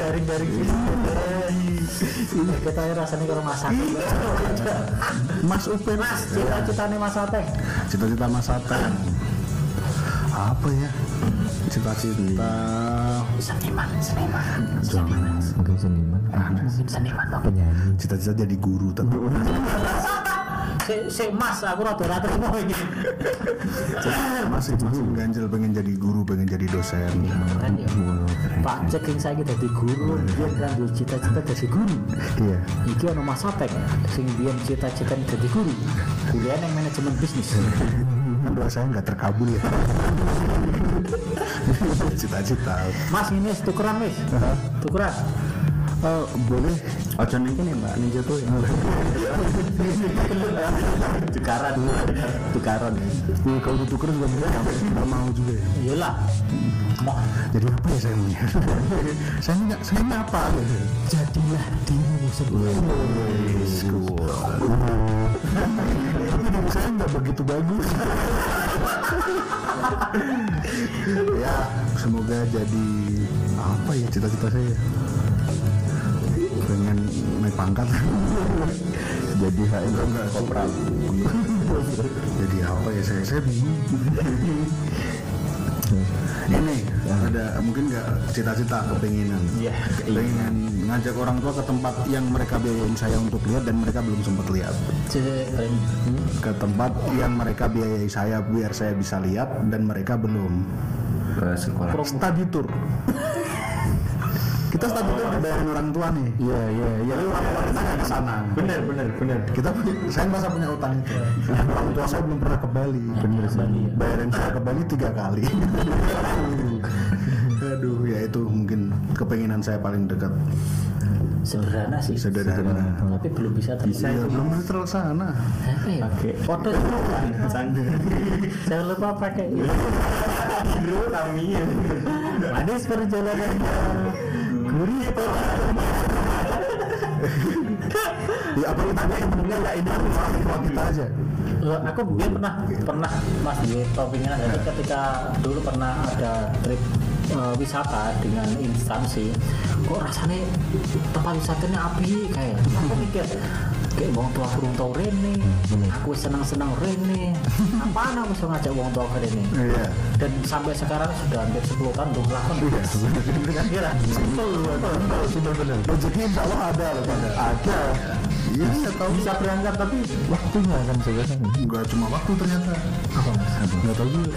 garing-garing kita ini rasanya kalau masak. Mas Upin. mas. Cita-citanya mas Ateng Cita-cita Mas Ateng. Apa ya? Cita-cita. Seniman seniman. Jangan mungkin seniman. Mungkin seniman. Penyanyi cita-cita jadi guru tapi si, si mas aku rata-rata mau ini. Masih masih ganjel pengen jadi guru pengen jadi dosen. Keren ya. Pak Cek yang saya jadi guru dia kan dia cita-cita jadi guru. Iya. Iki ono mas Ateng sing dia cita-cita jadi guru. Kuliah yang manajemen bisnis. Kan doa saya nggak terkabul ya. Cita-cita. Mas ini tukeran wis tukeran Eh, boleh? Ojo kan ya mbak ninja tuh tukaran. Tukaran. Tuh, kalau ditukar juga nggak nggak mau juga ya. Iyalah. Mau. Jadi apa ya saya maunya saya ini nggak saya ini apa? Jadilah dirimu sendiri. Tapi diri saya nggak begitu bagus. Ya semoga jadi apa ya cita-cita saya naik pangkat. Jadi HM enggak kopral jadi apa ya saya saya bingung. Ini ada mungkin nggak cita-cita kepinginan? Iya, pengen ngajak orang tua ke tempat yang mereka biayain saya untuk lihat dan mereka belum sempat lihat. Ke tempat yang mereka biayai saya biar saya bisa lihat dan mereka belum. Ke sekolah. Study tour kita tour dibayarin orang tua nih. Iya iya iya. Orang tua kita nggak ke sana. Bener bener bener kita punya- saya masa punya utang itu. Orang tua saya belum pernah ke Bali. Bener sih. Bayarin saya ke Bali tiga kali. Aduh ya itu mungkin kepenginan saya paling dekat. Sederhana sih. Sederhana. Tapi belum bisa tercapai Iya, belum bisa terlaksana apa ya? Foto jangan lupa pakai Bro kami manis perjalanan gurih ya apa lu tanya bener nggak ini kan orang tua kita aja. Aku mungkin pernah pernah mas di topingnya jadi ketika dulu pernah ada trip eh, wisata dengan instansi kok rasanya tempat wisatanya api kayak aku mikir kayak wong tua kurung tau rene. Aku senang-senang rene. Apaan aku bisa ngajak wong tua rene? Iya. dan sampai sekarang sudah hampir 10 tahun belum melakukan kira Rezeki insya Allah ada loh pada. ada Iya, saya tahu. bisa berangkat tapi waktunya kan sebenarnya Enggak cuma waktu ternyata. apa mas Enggak tahu juga.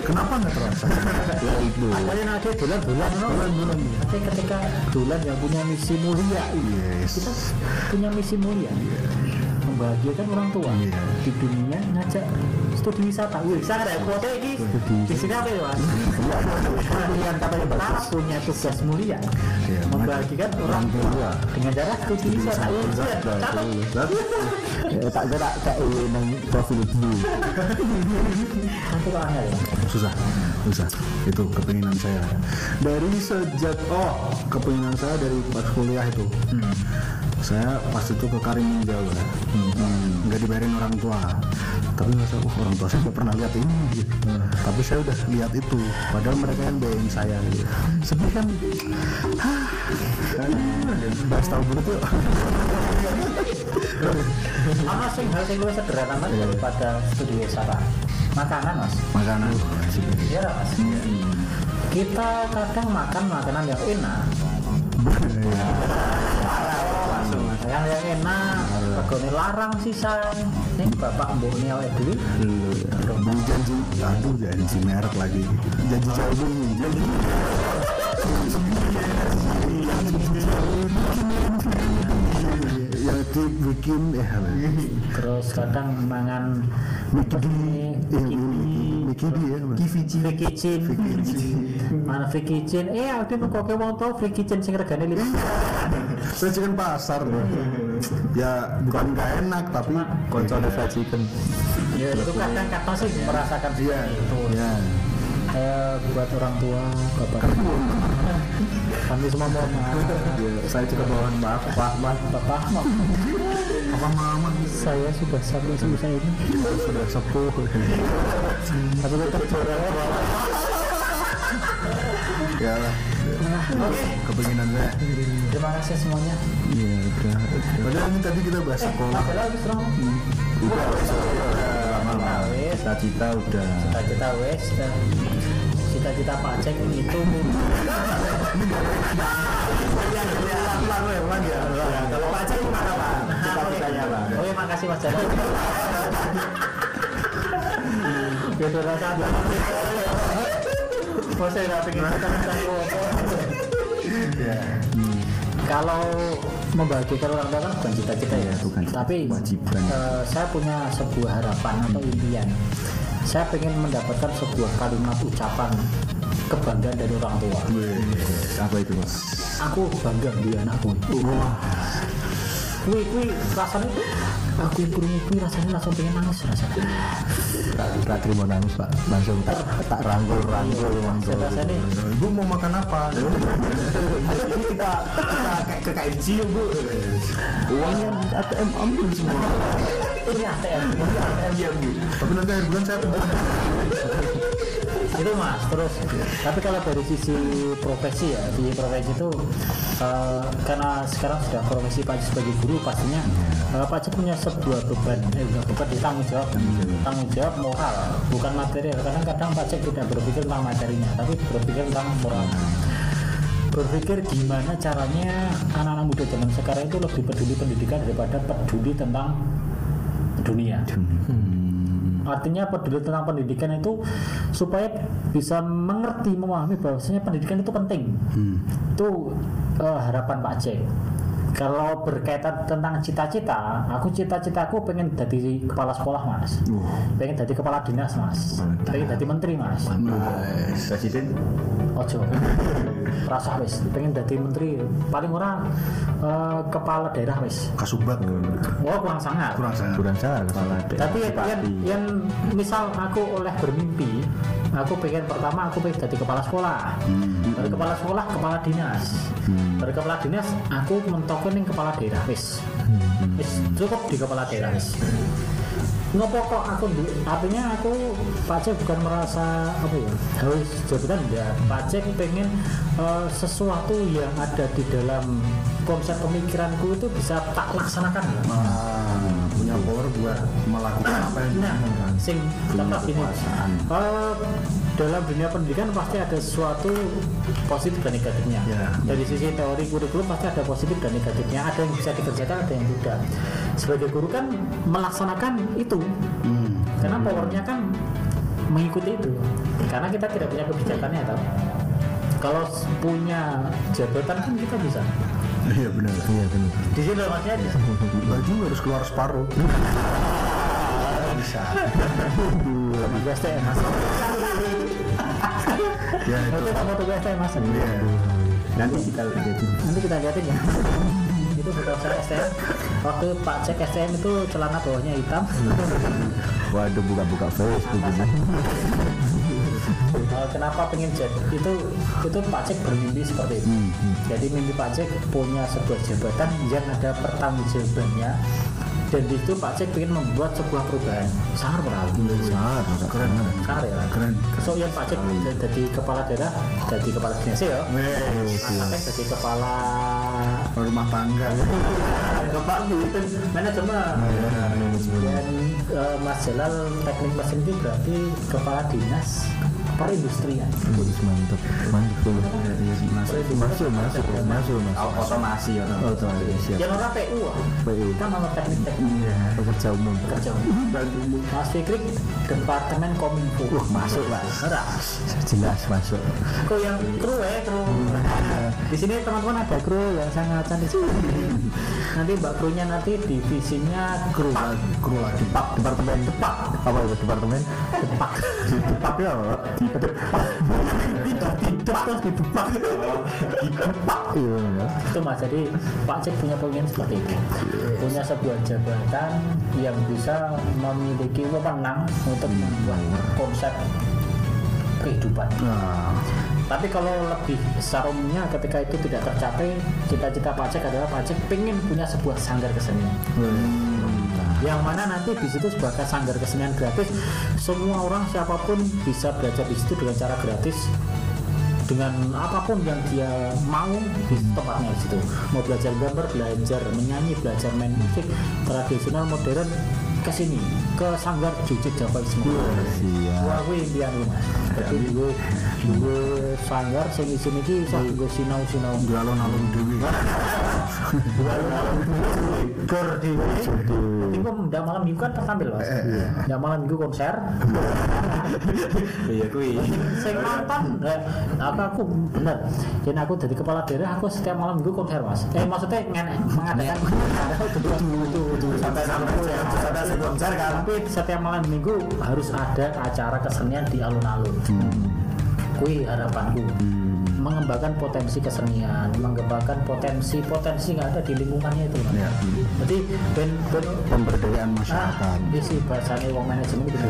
Kenapa nggak terasa? ya itu ada yang ada bulan-bulan bulan-bulan tapi ketika bulan yang punya misi mulia Yes. kita punya misi mulia membahagiakan orang tua Iya. di dunia ngajak studi wisata. Wih saya ada kuota ini di sini apa ya mas? Pilihan katanya bagus punya tugas mulia. Iya, membahagiakan orang tua. dengan cara studi wisata. ya, tak gerak kayak nang profil dulu ya. Susah susah. Itu kepinginan saya. Dari sejak oh kepinginan saya dari pas kuliah itu. Saya pas itu ke Karimun Jawa. Hmm, nggak dibayarin orang tua tapi masa uh, orang tua saya nggak pernah lihat ini gitu. tapi saya udah lihat itu. Padahal mereka yang bayarin saya gitu. sedih kan? Hah. bahas tahu dulu tuh. Apa sih hal yang lebih sederhana mas daripada studi wisata makanan mas. Makanan. Iya mas. Kita kadang makan makanan yang enak. Yang yang enak regane larang sisa ini bapak mboknya awake dhewe. Beli janji, aduh janji merek lagi. Janji jagung janji Yang dibikin ya terus kadang mangan Mikidi Mikidi ya Mas. free kitchen mana free kitchen eh ada kok wong tau free kitchen sing regane lima Saya chicken pasar loh Ya bukan gak enak tapi kocok ada chicken ya itu kadang-kadang sih merasakan Iya. seperti itu. Ya Eh, buat orang tua bapak kami semua mohon maaf. Ya, saya juga mohon maaf pak. Mas bapak. Maaf Apa mama? Saya sudah sampai selesai ini sudah sepuh. Tapi tetap juara Ya. Lah oke Kepinginan saya. Terima kasih semuanya. Ya udah. Padahal ini tadi kita bahas sekolah. Padahal habis udah wes. Cita-cita udah. Cita-cita wes dan cita-cita Pak Cek itu Kalau baca gimana pak? Cita-citanya pak. Oke, makasih Mas Jaro. Beda rasa. Mau saya nggak pengen kita minta Kalau membagikan orang tua kan bukan cita-cita ya, bukan. Tapi Kewajiban. eh, saya punya sebuah harapan atau impian. Saya pengen mendapatkan sebuah kalimat ucapan kebanggaan dari orang tua. apa itu mas Aku bangga di anakku. Kui kui rasanya aku yang kurung kui rasanya langsung pengen nangis rasanya. tak terima nangis pak langsung tak tak rangkul rangkul langsung Saya rasanya Ibu mau makan apa? Kita kita ke KFC bu. uangnya ATM ambil semua ini ATM, ini ATM bu. Tapi nanti akhir bulan saya itu mas terus. Tapi kalau dari sisi profesi ya di profesi itu eh, karena sekarang sudah profesi Pak Cik sebagai guru pastinya eh, Pak Cik punya sebuah beban eh bukan beban di tanggung jawab. Tanggung jawab. Moral bukan material. Kadang-kadang Pak Cik tidak berpikir tentang materinya tapi berpikir tentang moral. Berpikir gimana caranya anak-anak muda zaman sekarang itu lebih peduli pendidikan daripada peduli tentang dunia. Artinya peduli tentang pendidikan itu supaya bisa mengerti memahami bahwasanya pendidikan itu penting. Itu eh, harapan Pak Cek kalau berkaitan tentang cita-cita aku cita-citaku pengen jadi kepala sekolah mas. Pengen jadi kepala dinas mas. Pengen jadi menteri mas. Presiden? Ojo. Rasa wis pengen jadi menteri. Paling orang eh, kepala daerah wis kasubag. Oh kurang sangat. Kurang sangat. kurang salah kepala daerah. tapi yang, yang misal aku oleh bermimpi aku pengen pertama aku pengen jadi kepala sekolah. Dari kepala sekolah kepala dinas. Dari kepala dinas aku mentokin yang kepala daerah wis. Wis cukup di kepala daerah wis. Ngopo kok aku artinya aku pajak bukan merasa apa ya haus jabatan. Ya pajak pengen eh, sesuatu yang ada di dalam konsep pemikiranku itu bisa tak laksanakan. Ah, punya power buat melakukan apa yang nah diinginkan. sing contoh gini eh, dalam dunia pendidikan pasti ada sesuatu positif dan negatifnya. Ya. dari sisi teori kurikulum pasti ada positif dan negatifnya. Ada yang bisa dikerjakan ada yang tidak. Sebagai guru kan melaksanakan itu. Hmm. karena powernya kan mengikuti itu. Karena kita tidak punya kebijakannya tau. Kalau punya jabatan kan kita bisa Iya benar. iya benar di sini dalam artinya bisa Baju harus keluar separuh. Bisa. tugas STM mas Ya itu. itu sama tugas STM mas Iya. nanti kita lihat nanti kita lihatin ya itu foto saya STM waktu Pak cek STM itu celana bawahnya hitam waduh buka-buka Facebook Eh, kenapa pengen jadi? Itu itu Pak Cek bermimpi seperti itu. Jadi mimpi Pak Cek punya sebuah jabatan yang ada pertanggungjawabannya. Dan di situ Pak Cek ingin membuat sebuah perubahan. Sangat menarik sangat Keren. sangat ya. Keren. so yang Pak Cek jadi kepala daerah jadi kepala dinas ya. Pak jadi kepala Rumah tangga. kepala itu manajemen. Dan eh, Mas Jalal teknik mesin itu berarti kepala dinas perindustrian Bagus, mantap mantap tuh. Masuk masuk masuk masuk otomasi ya oh tuh siap yang orang PU ah. PU kan nama teknik teknik pekerja umum. Kerja Mas Fikri Departemen Kominfo. Wah, masuk, Pak. Ora. jelas masuk. Kru yang kru ya kru. Di sini teman-teman ada kru yang sangat cantik nanti mbak krunya nanti divisinya kru. Kru lagi. Departemen. Depak. Apa itu departemen? Depak. Depak. Ya? Itu mas. Jadi Pak Cek punya pengen seperti itu. Punya sebuah jabatan yang bisa memiliki wewenang untuk membuat konsep kehidupan. Tapi kalau lebih besar umumnya ketika itu tidak tercapai cita-cita Pak Cek adalah Pak Cek pengen punya sebuah sanggar kesenian yang mana nanti di situ sebagai sanggar kesenian gratis semua orang siapa pun bisa belajar di situ dengan cara gratis. Dengan apa pun yang dia mau di tempatnya di situ. Mau belajar gambar belajar menyanyi belajar main musik tradisional modern ke sini ke sanggar Jujut Jawa semua siap Wah, gue impian lu mas. Jadi gue gue sanggar sing isin iki iso gue sinau sinau. di alun-alun dewi. Gor dhewe. Gue ndak malam minggu kan tertampil mas. Ndak malam minggu konser. iya kui Sing nonton, eh, aku aku bener. Dan aku jadi kepala daerah, aku setiap malam minggu konser mas. Eh maksudnya ngenek mengadakan sampai sampai sampai sebelum kan? Tapi setiap malam minggu harus ada acara kesenian di alun-alun. Kui harapanku mengembangkan potensi kesenian, mengembangkan potensi-potensi yang ada di lingkungannya itu. Mas. Ya. Jadi ben ben Pemberdayaan ah, masyarakat. ini sih bahasanya wong manajemen itu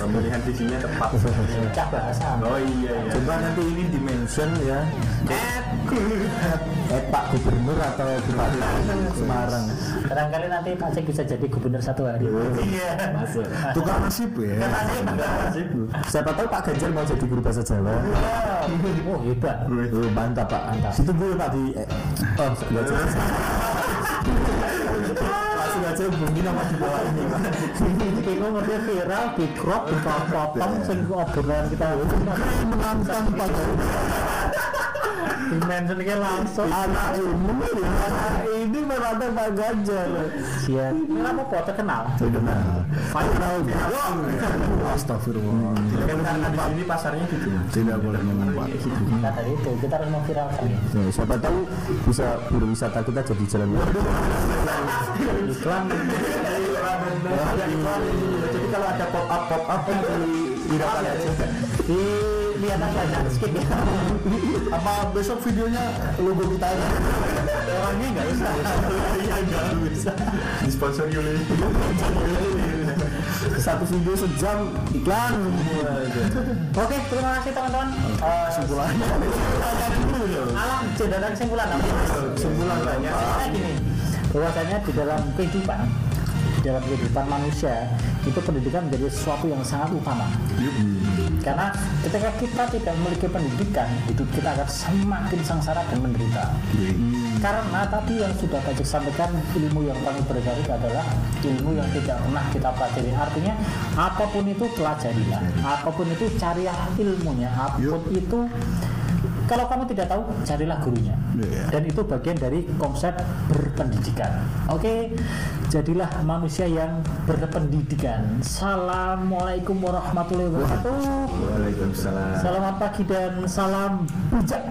pemilihan visinya tepat cah bahasa. oh iya iya coba nanti ini dimention ya eh Pak Gubernur atau Bupati Semarang Barangkali nanti Pak Cek bisa jadi gubernur satu hari. Iya. masuk Tukar nasib ya. siapa tahu Pak Ganjar mau jadi guru bahasa Jawa Oh hebat. Oh, mantap Pak. Mantap. situ gue Pak di eh, oh aja langsung aja hubungi nama di bawah ini Kita ngerti viral, di crop, dipotong, sing obrolan kita. Menantang Pak dimension ini langsung. anak ini ini menantang Pak Ganjar Siap. Ini apa kok terkenal? terkenal Viral. Astagfirullah. kan di sini pasarnya gitu Tidak boleh. Nah dari itu kita harus memviralkan ya. Ya, siapa tahu bisa berwisata kita jadi jalan Iklan. jadi kalau ada pop up pop up kan dihiraukan aja Lihat aja skip ya. Apa besok videonya logo kita aja? Orangnya nggak bisa. iya nggak bisa disponsori oleh satu video sejam iklan Oke, terima kasih teman-teman. Eh, Kesimpulannya. alam cedera kesimpulan kesimpulan banyak gini, bahwasanya di dalam kehidupan di dalam kehidupan manusia itu pendidikan menjadi sesuatu yang sangat utama. Karena ketika kita tidak memiliki pendidikan hidup kita akan semakin sengsara dan menderita. Karena tadi yang sudah Pak sampaikan ilmu yang paling berharga adalah ilmu yang tidak pernah kita pelajari. Artinya apa pun itu pelajarilah apa pun itu carilah ilmunya. Apa pun itu kalau kamu tidak tahu, carilah gurunya. Yeah. Dan itu bagian dari konsep berpendidikan. Oke, okay? jadilah manusia yang berpendidikan. Assalamualaikum warahmatullahi wabarakatuh. Waalaikumsalam. Selamat pagi dan salam bijak.